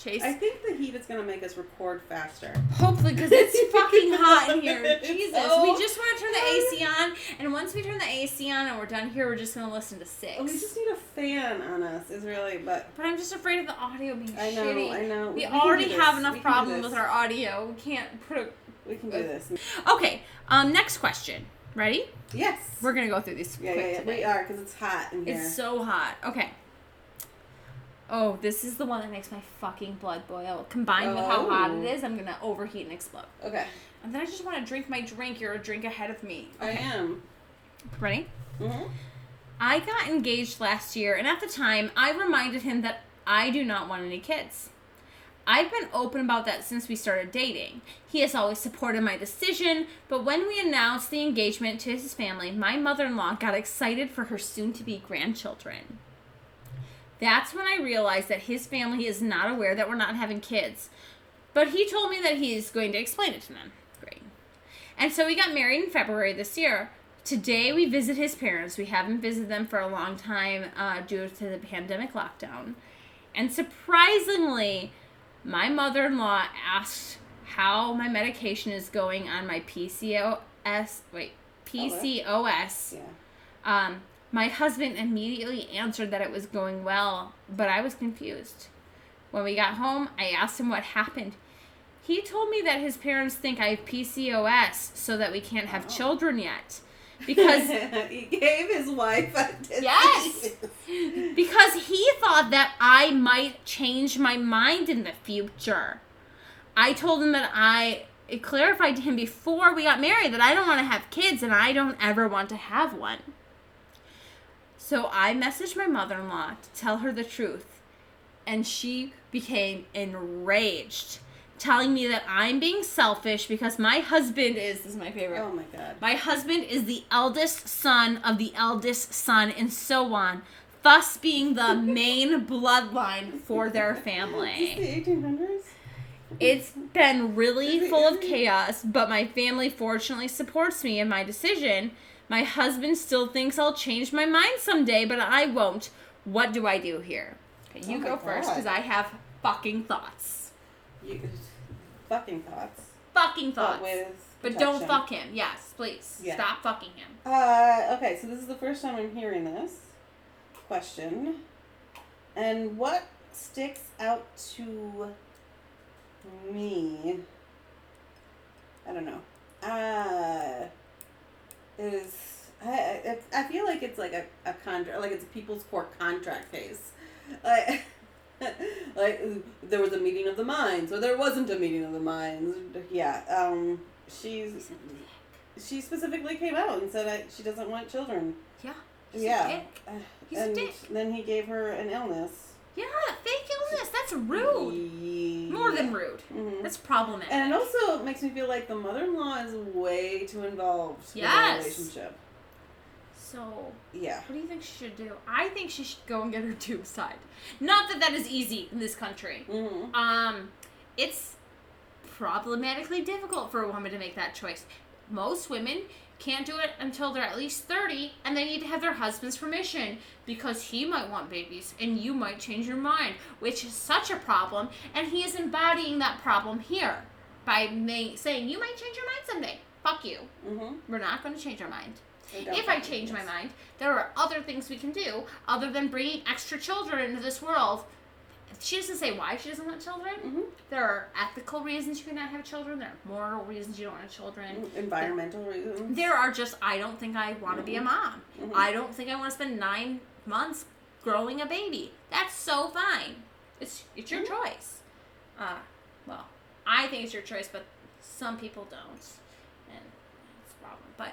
B: Chase.
A: I think the heat is gonna make us record faster.
B: Hopefully, because it's [laughs] fucking hot in here. [laughs] Jesus.
A: so
B: we just want to turn the AC on, and once we turn the AC on and we're done here, we're just going to listen to six.
A: Oh, we just need a fan on us. Is really, but
B: But I'm just afraid of the audio being
A: I know,
B: shitty.
A: I know.
B: We,
A: We
B: already have enough
A: We can
B: problem with our audio. We can't put a.
A: we can do this.
B: Okay. Um. Next question. Ready?
A: Yes.
B: We're gonna go through these
A: yeah, yeah, yeah.
B: today.
A: We are because it's hot in here.
B: It's so hot. Okay. Oh, this is the one that makes my fucking blood boil. Combined with how hot it
A: Oh.
B: I'm gonna overheat and explode.
A: okay.
B: And then I just want to drink my drink. You're a drink ahead of me.
A: I am.
B: Ready?
A: Mm-hmm.
B: I got engaged last year, and at the time, I reminded him that I do not want any kids. I've been open about that since we started dating. He has always supported my decision, but when we announced the engagement to his family, my mother in law got excited for her soon to be grandchildren. That's when I realized that his family is not aware that we're not having kids. But he told me that he's going to explain it to them. Great. And so we got married in February this year. Today we visit his parents. We haven't visited them for a long time uh, due to the pandemic lockdown. And surprisingly, my mother in law asked how my medication is going on my PCOS. Wait, PCOS.
A: Yeah.
B: Um, my husband immediately answered that it was going well, but I was confused. When we got home, I asked him what happened. He told me that his parents think I have PCOS so that we can't have oh. children yet. Because [laughs]
A: he gave his wife a disease.
B: Yes. because he thought that I might change my mind in the future. I told him that I it clarified to him before we got married that I don't want to have kids and I don't ever want to have one. So I messaged my mother in law to tell her the truth, and she became enraged, telling me that I'm being selfish because my husband is this is my favorite.
A: Oh my god.
B: My husband is the eldest son of the eldest son, and so on, thus being the [laughs] main bloodline for their
A: Is
B: family.
A: the 1800s?
B: It's been really full of chaos, but my family fortunately supports me in my decision. My husband still thinks I'll change my mind someday, but I won't. What do I do here? Okay, you
A: Oh
B: go first because I have fucking thoughts.
A: You, fucking thoughts.
B: Fucking
A: But
B: thoughts.
A: with
B: But don't fuck him. Yes, please.
A: Yeah.
B: Stop fucking him.
A: Uh, okay, so this is the first time I'm hearing this question. And what sticks out to me? I don't know. Uh, is I I, I feel like it's like a, a contract, like it's a people's court contract case. Like, [laughs] like there was a meeting of the minds, or there wasn't a meeting of the minds. Yeah. Um. She's she specifically came out and said I, she doesn't want children.
B: Yeah. He's a
A: yeah.
B: dick. [sighs]
A: Uh, and then he gave her an illness.
B: Yeah, fake illness. That's rude. More than rude.
A: hmm
B: That's problematic.
A: And it also makes me feel like the mother-in-law is way too involved
B: Yes.
A: with the relationship.
B: so,
A: Yeah.
B: what do you think she should do? I think she should go and get her [laughs] tubes tied. Not that that is easy in this country.
A: hmm
B: Um, it's problematically difficult for a woman to make that choice. Most women can't do it until they're at least 30 and they need to have their husband's permission because he might want babies and you might change your mind, which is such a problem. And he is embodying that problem here by ma- saying, You might change your mind someday. Fuck you.
A: hmm
B: We're not going to change our mind. If I change my mind, there are other things we can do other than bringing extra children into this world. She doesn't say why she doesn't want children.
A: Mhm.
B: There are ethical reasons you cannot have children. There are moral reasons you don't want children.
A: Environmental reasons.
B: There are just I don't think I want to be a mom.
A: Mhm.
B: I don't think I want to spend nine months growing a baby. That's so fine. It's it's your choice. Uh, well, I think it's your choice, but some people don't, and it's a problem. But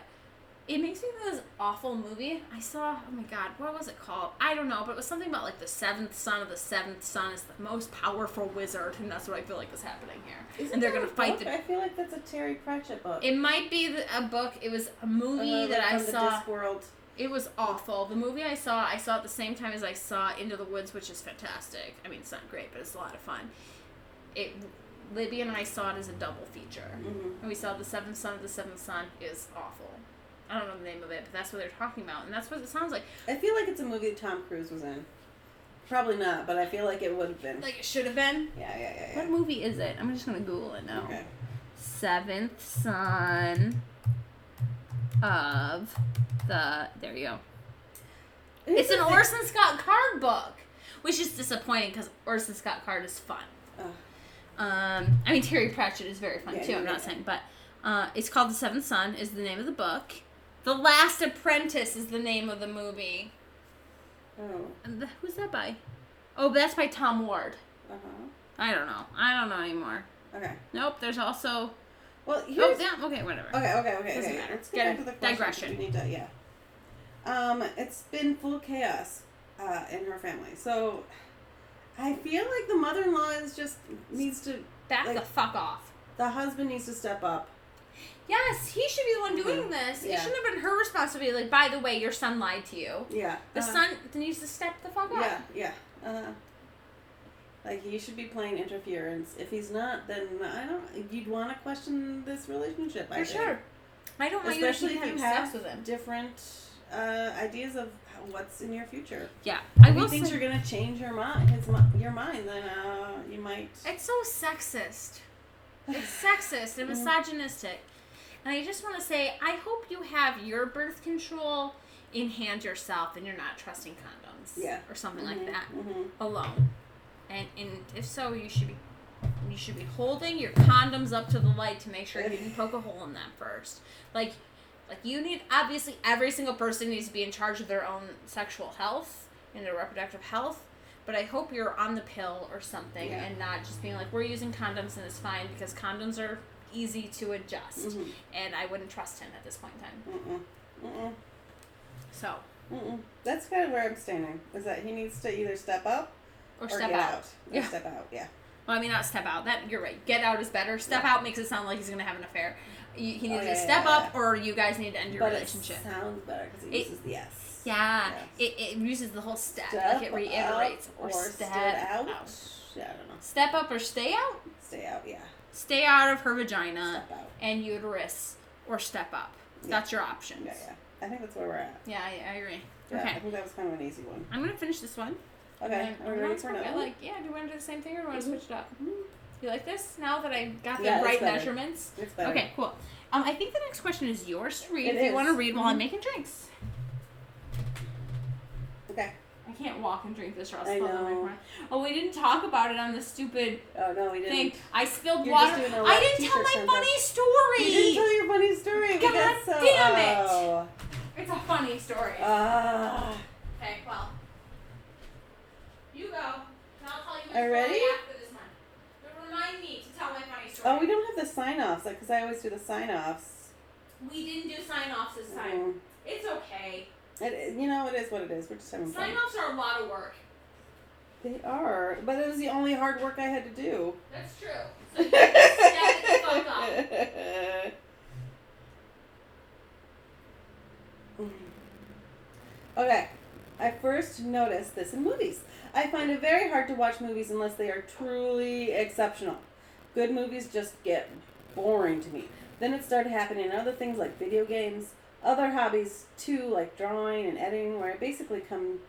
B: it makes me think of this awful movie I saw. Oh my god, what was it called? I don't know, but it was something about like the seventh son of the seventh son is the most powerful wizard, and that's what I feel like is happening here.
A: Isn't
B: and they're
A: that
B: gonna fight
A: book?
B: the.
A: I feel like that's a Terry Pratchett book.
B: It might be the, a book. It was a movie
A: Uh,
B: that
A: like
B: I
A: the
B: saw.
A: Discworld.
B: It was awful. The movie I saw, I saw at the same time as I saw Into the Woods, which is fantastic. I mean, it's not great, but it's a lot of fun. It, Libby and I saw it as a double feature,
A: Mhm.
B: and we saw The Seventh Son of the Seventh Son is awful. I don't know the name of it, but that's what they're talking about, and that's what it sounds like.
A: I feel like it's a movie that Tom Cruise was in. Probably not, but I feel like it would have been.
B: Like it should have been.
A: yeah, yeah, yeah,
B: What movie is it? I'm just gonna Google it now.
A: Okay.
B: Seventh Son of the. There you go. It's an Orson Scott Card book, which is disappointing because Orson Scott Card is fun.
A: Ugh.
B: Um, I mean Terry Pratchett is very fun
A: Yeah,
B: too.
A: yeah,
B: I'm not saying, but uh, it's called The Seventh Son is the name of the book. The Last Apprentice is the name of the movie.
A: Oh.
B: And the, who's that by? Oh, that's by Tom Ward.
A: Uh huh.
B: I don't know. I don't know anymore.
A: Okay.
B: Nope. There's also.
A: Well,
B: Oh,
A: here's.
B: yeah. Okay. Whatever.
A: Okay, okay, okay,
B: Doesn't
A: okay.
B: matter.
A: Let's get
B: Get
A: back to the.
B: Digression.
A: Need to, yeah. Um, it's been full chaos uh, in her family. So I feel like the mother-in-law is just needs to.
B: Back
A: like-
B: the fuck off.
A: The husband needs to step up.
B: Yes, he should be the one doing this. It shouldn't have been her responsibility. Like, by the way, your son lied to you.
A: Yeah.
B: The
A: uh,
B: son needs to step the fuck up.
A: Yeah, yeah. Uh, like he should be playing interference. If he's not, then I don't. You'd want to question this relationship. I
B: For
A: think.
B: sure. I don't want
A: Especially
B: you to
A: if
B: keep
A: you
B: having
A: have
B: sex with him.
A: different uh, ideas of what's in your future.
B: Yeah, I
A: If he
B: will
A: thinks you're gonna change your mind, his your mind, then uh, you might.
B: it's so sexist. It's [sighs] sexist and misogynistic. And I just want to say, I hope you have your birth control in hand yourself and you're not trusting condoms.
A: Yeah.
B: Or something like that.
A: hmm
B: alone. And and if so, you should be you should be holding your condoms up to the light to make sure you didn't poke a hole in them first. Like like you need obviously every single person needs to be in charge of their own sexual health and their reproductive health. But I hope you're on the pill or something
A: Yeah.
B: and not just being like, we're using condoms and it's fine because condoms are easy to adjust.
A: Mhm.
B: And I wouldn't trust him at this point in time.
A: Mm-mm. Mm-mm.
B: So,
A: Mm-mm. That's kind of where I'm standing. Is that he needs to either step up
B: or
A: or,
B: step
A: get
B: out.
A: out.
B: Yeah.
A: step out. Yeah.
B: Well, I mean, not step out. That you're right. Get out is better. Step
A: Yeah.
B: out makes it sound like he's gonna have an affair. You, he needs
A: Oh, yeah,
B: to step
A: yeah,
B: up, or you guys need to end your
A: but
B: relationship.
A: it sounds better because it
B: It-
A: uses the S.
B: yeah,
A: Yes.
B: it, it uses the whole step,
A: Step
B: like it reiterates, or,
A: or
B: step
A: step
B: out.
A: out. Yeah, I don't know.
B: Step up or stay out.
A: Stay out. Yeah.
B: Stay out of her vagina and uterus, or step up.
A: Yeah.
B: That's your options.
A: Yeah, yeah. I think that's where we're at.
B: Yeah, I, I agree.
A: Yeah, I think that was kind of an easy one.
B: I'm gonna finish this one.
A: Okay.
B: And
A: Are we ready for
B: sure.
A: another
B: Like, yeah. Do you want to do the same thing, or do you want to
A: Mhm.
B: switch it up?
A: Mhm.
B: You like this? Now that I got the
A: Yeah,
B: right measurements. Okay, cool. Um, I think the next question is yours to read
A: It
B: if you want to read while I'm
A: Mhm.
B: making drinks.
A: Okay.
B: I can't walk and drink this or
A: I
B: spill
A: know.
B: my Oh, we didn't talk about it on the stupid
A: Oh no, we didn't.
B: thing. I spilled
A: You're
B: water.
A: just doing a
B: I didn't tell
A: t-shirt
B: my funny story.
A: You didn't tell your funny story. We
B: God
A: got so.
B: damn it.
A: Oh.
B: It's a funny story.
A: Ah.
B: okay, well, you go. And I'll tell you
A: Are you ready?
B: after this one. But remind me to tell my funny story.
A: oh, we don't have the sign offs, like, because I always do the sign offs.
B: We didn't do sign offs this time. It's okay.
A: It, you know, it is what it is. We're just having fun.
B: Sign offs are a lot of work.
A: They are, but it was the only hard work I had to do.
B: That's true. So you just the fuck up.
A: okay, I first noticed this in movies. I find it very hard to watch movies unless they are truly exceptional. Good movies just get boring to me. Then it started happening in other things like video games, other hobbies too, like drawing and editing, where I basically come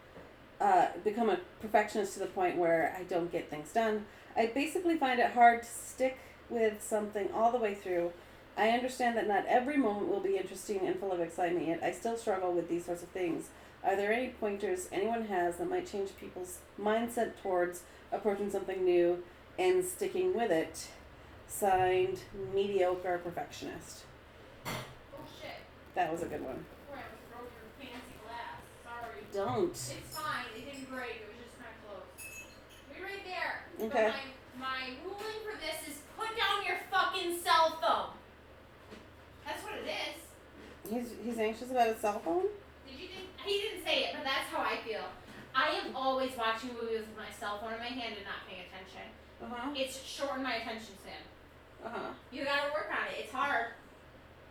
A: uh, become a perfectionist to the point where I don't get things done. I basically find it hard to stick with something all the way through. I understand that not every moment will be interesting and full of excitement, yet I still struggle with these sorts of things. Are there any pointers anyone has that might change people's mindset towards approaching something new and sticking with it? Signed, mediocre perfectionist.
B: Shit.
A: That was a good one.
B: Where I broke your fancy glass. Sorry.
A: Don't.
B: It's fine. It didn't break. It was just kind of close. We're right there.
A: Okay.
B: But my, my ruling for this is put down your fucking cell phone. That's what it is.
A: He's, he's anxious about his cell phone?
B: Did you think he didn't say it, but that's how I feel. I am always watching movies with my cell phone in my hand and not paying attention.
A: Uh huh.
B: It's shortened my attention span.
A: Uh huh.
B: You gotta work on it. It's hard.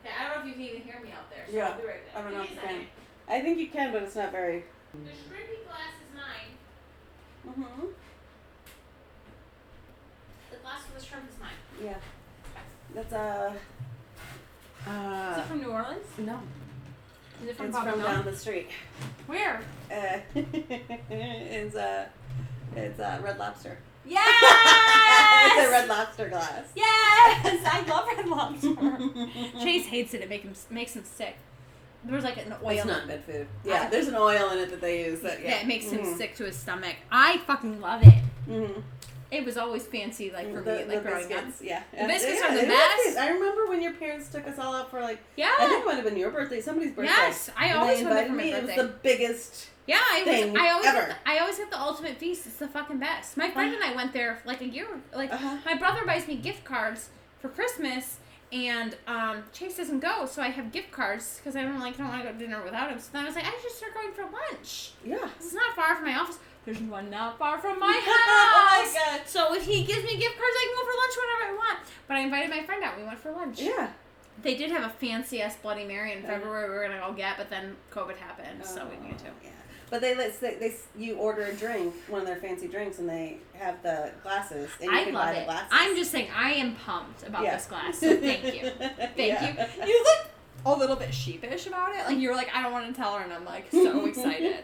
B: Okay, I don't know if you can even hear me out there. So
A: Yeah,
B: I'll be right back.
A: I don't know
B: Give
A: if
B: a
A: you can.
B: second.
A: I think you can, but it's not very.
B: The shrimpy glass is mine.
A: Mm-hmm.
B: The glass with the shrimp is mine.
A: Yeah. That's uh.
B: Is
A: Uh,
B: it from New Orleans?
A: no,
B: Is it from
A: it's from
B: Papa
A: down the street.
B: Where?
A: Uh, [laughs] it's uh, it's uh, Red Lobster.
B: Yes!
A: it's a Red Lobster glass.
B: Yes! I love Red Lobster. [laughs] Chase hates it. It make him, makes him sick. There's like an oil.
A: It's not good food. Yeah,
B: I-
A: there's an oil in it that they use. That
B: yeah.
A: yeah,
B: it makes him
A: Mhm.
B: sick to his stomach. I fucking love it.
A: Mhm.
B: It was always fancy, like for
A: the,
B: me, like
A: the
B: growing up.
A: biscuits, yeah.
B: The biscuits
A: Yeah,
B: are the best.
A: biscuits. I remember when your parents took us all out for like.
B: Yeah.
A: I think it might have been your birthday, somebody's birthday.
B: Yes, I
A: and
B: always
A: they
B: went
A: invited
B: for my
A: me.
B: birthday.
A: It was the biggest.
B: Yeah, I was. I always.
A: ever.
B: Had the, I always had the ultimate feast. It's the fucking best. My friend and I went there like a year. Like
A: Uh-huh.
B: my brother buys me gift cards for Christmas, and um, Chase doesn't go, so I have gift cards because I don't like don't want to go to dinner without him. So then I was like, I should start going for lunch.
A: Yeah.
B: It's not far from my office. There's one not far from my [laughs] house.
A: Oh my god.
B: So if he gives me gift cards, I can go for lunch whenever I want. But I invited my friend out. We went for lunch.
A: Yeah.
B: They did have a fancy ass Bloody Mary in February. We were gonna go get, but then COVID happened, so we didn't get to.
A: Yeah. But they let they, they you order a drink, one of their fancy drinks, and they have the glasses, and you
B: I
A: can
B: love
A: buy the
B: it.
A: glasses.
B: I'm just saying, I am pumped about
A: Yeah.
B: this glass. So [laughs] thank you. Thank
A: Yeah.
B: you. You look a little bit sheepish about it. Like you were like, I don't want to tell her, and I'm like so [laughs] excited,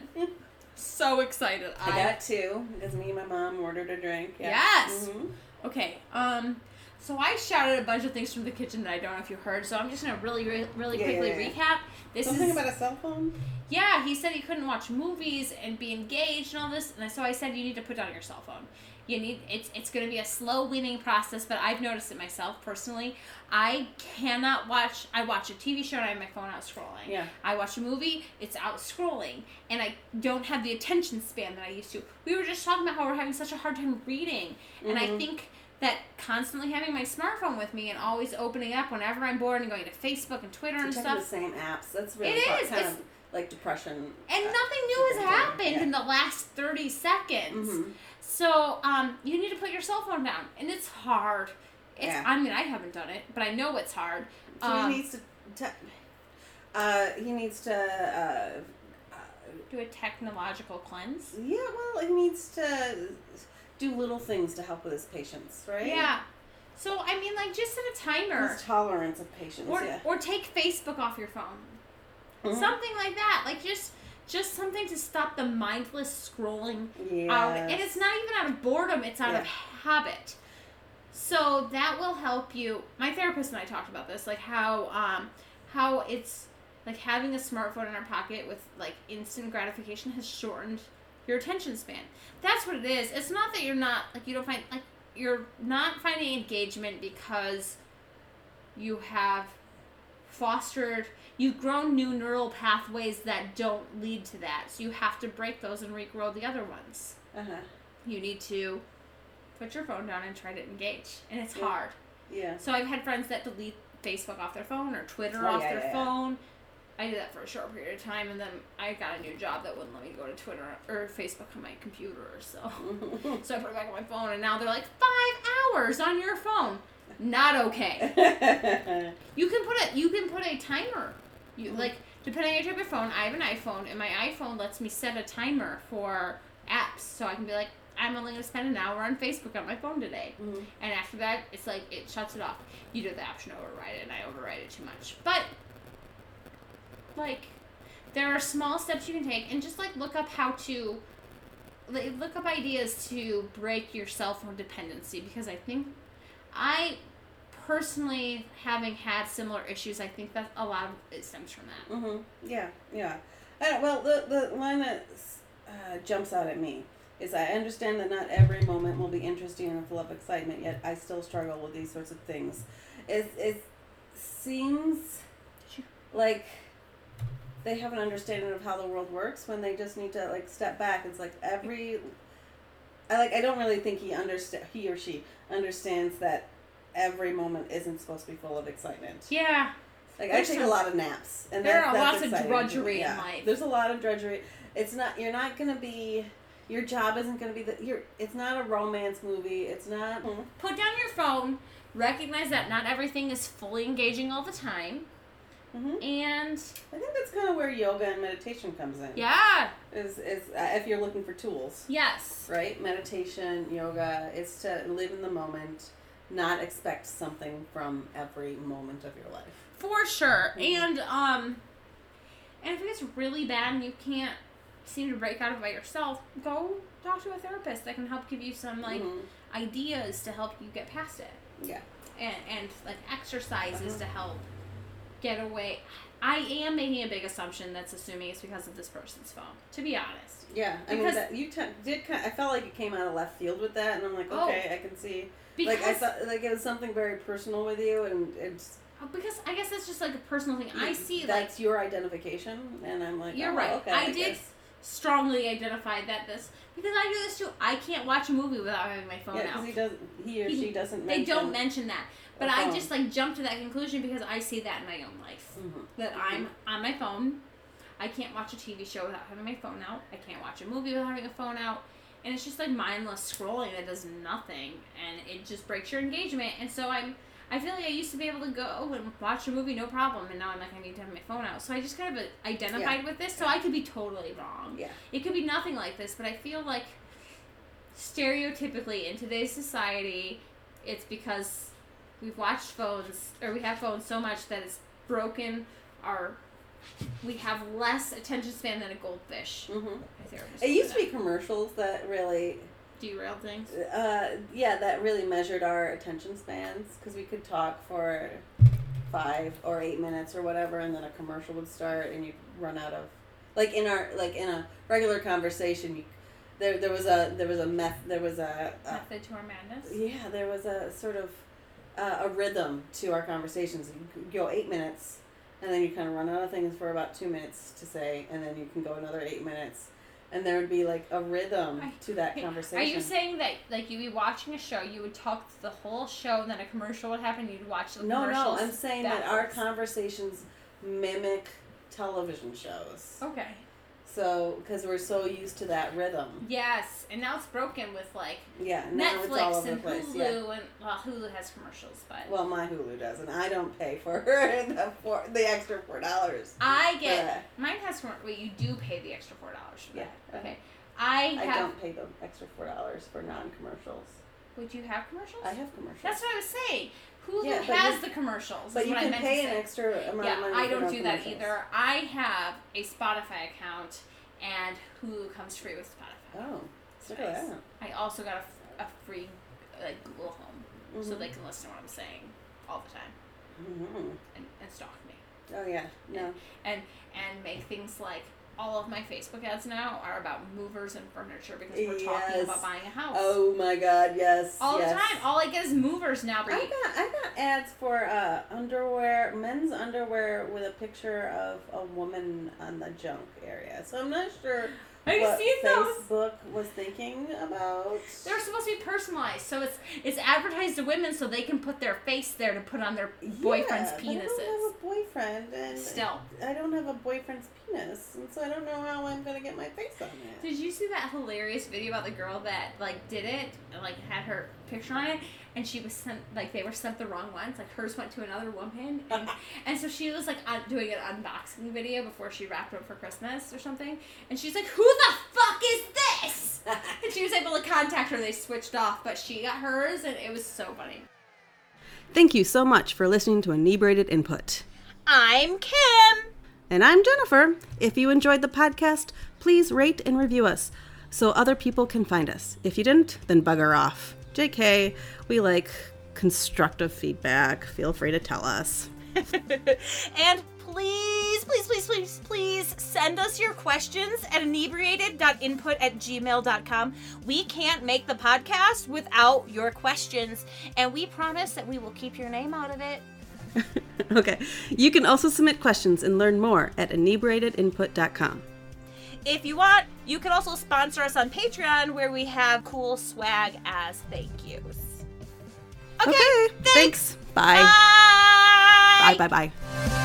B: so excited.
A: I got two because me and my mom ordered a drink. Yeah.
B: Yes.
A: Mhm.
B: Okay. Um. So I shouted a bunch of things from the kitchen that I don't know if you heard. So I'm just gonna really, really, really
A: Yeah,
B: quickly
A: yeah, yeah.
B: recap. This
A: Something
B: is
A: about a cell phone.
B: yeah. He said he couldn't watch movies and be engaged and all this, and so I said you need to put down your cell phone. You need it's it's gonna be a slow weaning process, but I've noticed it myself personally. I cannot watch. I watch a TV show and I have my phone out scrolling.
A: Yeah.
B: I watch a movie, it's out scrolling, and I don't have the attention span that I used to. We were just talking about how we're having such a hard time reading, and I
A: Mhm.
B: think that constantly having my smartphone with me and always opening up whenever I'm bored and going to Facebook and Twitter and stuff.
A: the same apps. That's really
B: It is,
A: kind of like depression.
B: And
A: uh,
B: nothing new has
A: Yeah.
B: happened in the last 30 seconds.
A: Mhm.
B: So, um, you need to put your cell phone down. And it's hard. It's,
A: Yeah.
B: I mean, I haven't done it, but I know it's hard.
A: So
B: Um,
A: he needs to. Te- uh, he needs to. Uh, uh,
B: do a technological cleanse.
A: yeah, well, he needs to do little things to help with his patience, right?
B: Yeah. So, I mean, like, just set a timer.
A: His tolerance of patience.
B: Or,
A: yeah.
B: or take Facebook off your phone.
A: Mhm.
B: Something like that. Like, just just something to stop the mindless scrolling
A: Yes.
B: out. And it's not even out of boredom, it's out of habit. So that will help you. My therapist and I talked about this, like how um how it's like having a smartphone in our pocket with like instant gratification has shortened your attention span. That's what it is. It's not that you're not like you don't find like you're not finding engagement because you have fostered you've grown new neural pathways that don't lead to that. So you have to break those and regrow the other ones
A: Uh-huh.
B: you need to put your phone down and try to engage. And it's
A: Yeah.
B: hard.
A: Yeah.
B: So I've had friends that delete Facebook off their phone or Twitter
A: Oh,
B: off
A: yeah,
B: their
A: yeah,
B: phone. I did that for a short period of time, and then I got a new job that wouldn't let me go to Twitter or Facebook on my computer. So, [laughs] so I put it back on my phone, and now they're like five hours on your phone. Not okay. [laughs] You can put a you can put a timer. You
A: Mhm.
B: like depending on your type of phone. I have an iPhone, and my iPhone lets me set a timer for apps, so I can be like, I'm only gonna spend an hour on Facebook on my phone today,
A: Mhm.
B: and after that, it's like it shuts it off. You do the option override it, and I override it too much. But like, there are small steps you can take, and just like look up how to. like, Look up ideas to break your cell phone dependency because I think I personally having had similar issues i think that a lot of it stems from that
A: hmm Yeah, yeah. I well, the the line that uh, jumps out at me is I understand that not every moment will be interesting and full of excitement. Yet I still struggle with these sorts of things. It it seems like they have an understanding of how the world works when they just need to like step back. It's like every. I like. I don't really think he understand. He or she understands that every moment isn't supposed to be full of excitement.
B: yeah
A: Like
B: There's
A: I take
B: some-
A: a lot of naps, and
B: there
A: that's,
B: are
A: that's
B: lots of
A: exciting.
B: drudgery in life.
A: There's a lot of drudgery. It's not. You're not gonna be. Your job isn't gonna be the. You're. It's not a romance movie. It's not. Mm-hmm.
B: put down your phone recognize that not everything is fully engaging all the time
A: hmm
B: and
A: I think that's kind of where yoga and meditation comes in.
B: yeah
A: Is is uh, if you're looking for tools,
B: yes
A: right? Meditation, yoga. It's to live in the moment, not expect something from every moment of your life.
B: for sure
A: Mhm.
B: and um and if it gets really bad and you can't seem to break out of it by yourself go talk to a therapist that can help give you some like
A: Mhm.
B: ideas to help you get past it
A: Yeah.
B: and, and like exercises
A: Uh-huh.
B: to help get away. I am making a big assumption that's assuming it's because of this person's phone. To be honest,
A: Yeah, I
B: Because-
A: mean, that, you t- did. Kind of, I felt like it came out of left field with that, and I'm like,
B: Oh.
A: okay, I can see.
B: because
A: like I thought, like it was something very personal with you, and it's oh,
B: because I guess that's just like a personal thing. I see like
A: that's your identification, and I'm like,
B: You're
A: oh,
B: right.
A: Okay,
B: I
A: I,
B: did
A: guess.
B: strongly identify that this because I do this too. I can't watch a movie without having my phone
A: Yeah,
B: out.
A: he doesn't. He or
B: He-
A: she doesn't.
B: They
A: mention,
B: don't mention that, but I just like jump to that conclusion because I see that in my own life.
A: Mhm.
B: that I'm on my phone. I can't watch a TV show without having my phone out. I can't watch a movie without having a phone out. And it's just like mindless scrolling that does nothing and it just breaks your engagement. And so I'm I feel like I used to be able to go and watch a movie no problem and now I'm like I need to have my phone out. So I just kind of identified with this. So I could be totally wrong.
A: Yeah.
B: It could be nothing like this, but I feel like stereotypically in today's society it's because we've watched phones or we have phones so much that it's broken are we have less attention span than a goldfish.
A: hmm It used to be commercials that really,
B: derailed things.
A: uh, yeah, that really measured our attention spans because we could talk for five or eight minutes or whatever, and then a commercial would start, and you'd run out of, like in our like in a regular conversation, you there there was a there was a meth there was a, a
B: Method to our madness.
A: yeah there was a sort of uh, a rhythm to our conversations. You could go eight minutes, and then you kind of run out of things for about two minutes to say, and then you can go another eight minutes, and there would be like a rhythm to that conversation.
B: Are you saying that like you'd be watching a show, you would talk the whole show, and then a commercial would happen, you'd watch the
A: no, no. I'm saying that our conversations mimic television shows.
B: Okay.
A: So, because we're so used to that rhythm.
B: Yes, and now it's broken with like
A: Yeah, now it's all
B: Netflix and. Hulu,
A: Yeah.
B: and well, Hulu has commercials, but
A: Well, my Hulu does, and I don't pay for [laughs] the four, the extra four dollars.
B: I get mine has commer- Wait, you do pay the extra four dollars for
A: Yeah.
B: that? Okay. I
A: I
B: have.
A: don't pay the extra four dollars for non-commercials.
B: Would you have commercials?
A: I have commercials.
B: That's what I was saying. Hulu
A: Yeah,
B: has
A: you-
B: the commercials.
A: but you can pay an extra amount
B: Yeah,
A: of money.
B: I don't do that either. I have a Spotify account, and Hulu comes free with Spotify.
A: Oh, look
B: Nice.
A: at that.
B: I also got a, a free like Google Home, so
A: Mhm.
B: they can listen to what I'm saying all the time
A: Mhm.
B: and, and stalk me
A: Oh yeah, no.
B: and and make things like all of my Facebook ads now are about movers and furniture because we're talking about buying a house
A: Oh my God, yes.
B: all
A: yes.
B: the time. All I get is movers now.
A: I got I got ads for uh, underwear, men's underwear with a picture of a woman on the junk area. So I'm not sure
B: Have you
A: what
B: seen those?
A: Facebook was thinking about.
B: They're supposed to be personalized, so it's it's advertised to women so they can put their face there to put on their boyfriend's
A: yeah, but I don't
B: penises.
A: have a boyfriend, and
B: Still,
A: I don't have a boyfriend's penis, and so I don't know how I'm gonna get my face on it.
B: did you see that hilarious video about the girl that like did it and like had her picture on it, and she was sent like they were sent the wrong ones, like hers went to another woman, [laughs] and, and so she was like un- doing an unboxing video before she wrapped up for Christmas or something, and she's like, "Who the fuck is this?" [laughs] and she was able to contact her. And they switched off, but she got hers, and it was so funny.
A: Thank you so much for listening to Inebriated Input.
B: I'm Kim.
A: And I'm Jennifer. If you enjoyed the podcast, please rate and review us so other people can find us. If you didn't, then bugger off. JK, we like constructive feedback. Feel free to tell us. [laughs]
E: and please, please, please, please, please send us your questions at inebriated.input at gmail.com. We can't make the podcast without your questions, and we promise that we will keep your name out of it. [laughs]
A: okay. You can also submit questions and learn more at inebriatedinput.com.
E: If you want, you can also sponsor us on Patreon where we have cool swag as thank yous. Okay,
A: Okay. Thanks. Bye.
E: Bye.
A: Bye bye bye.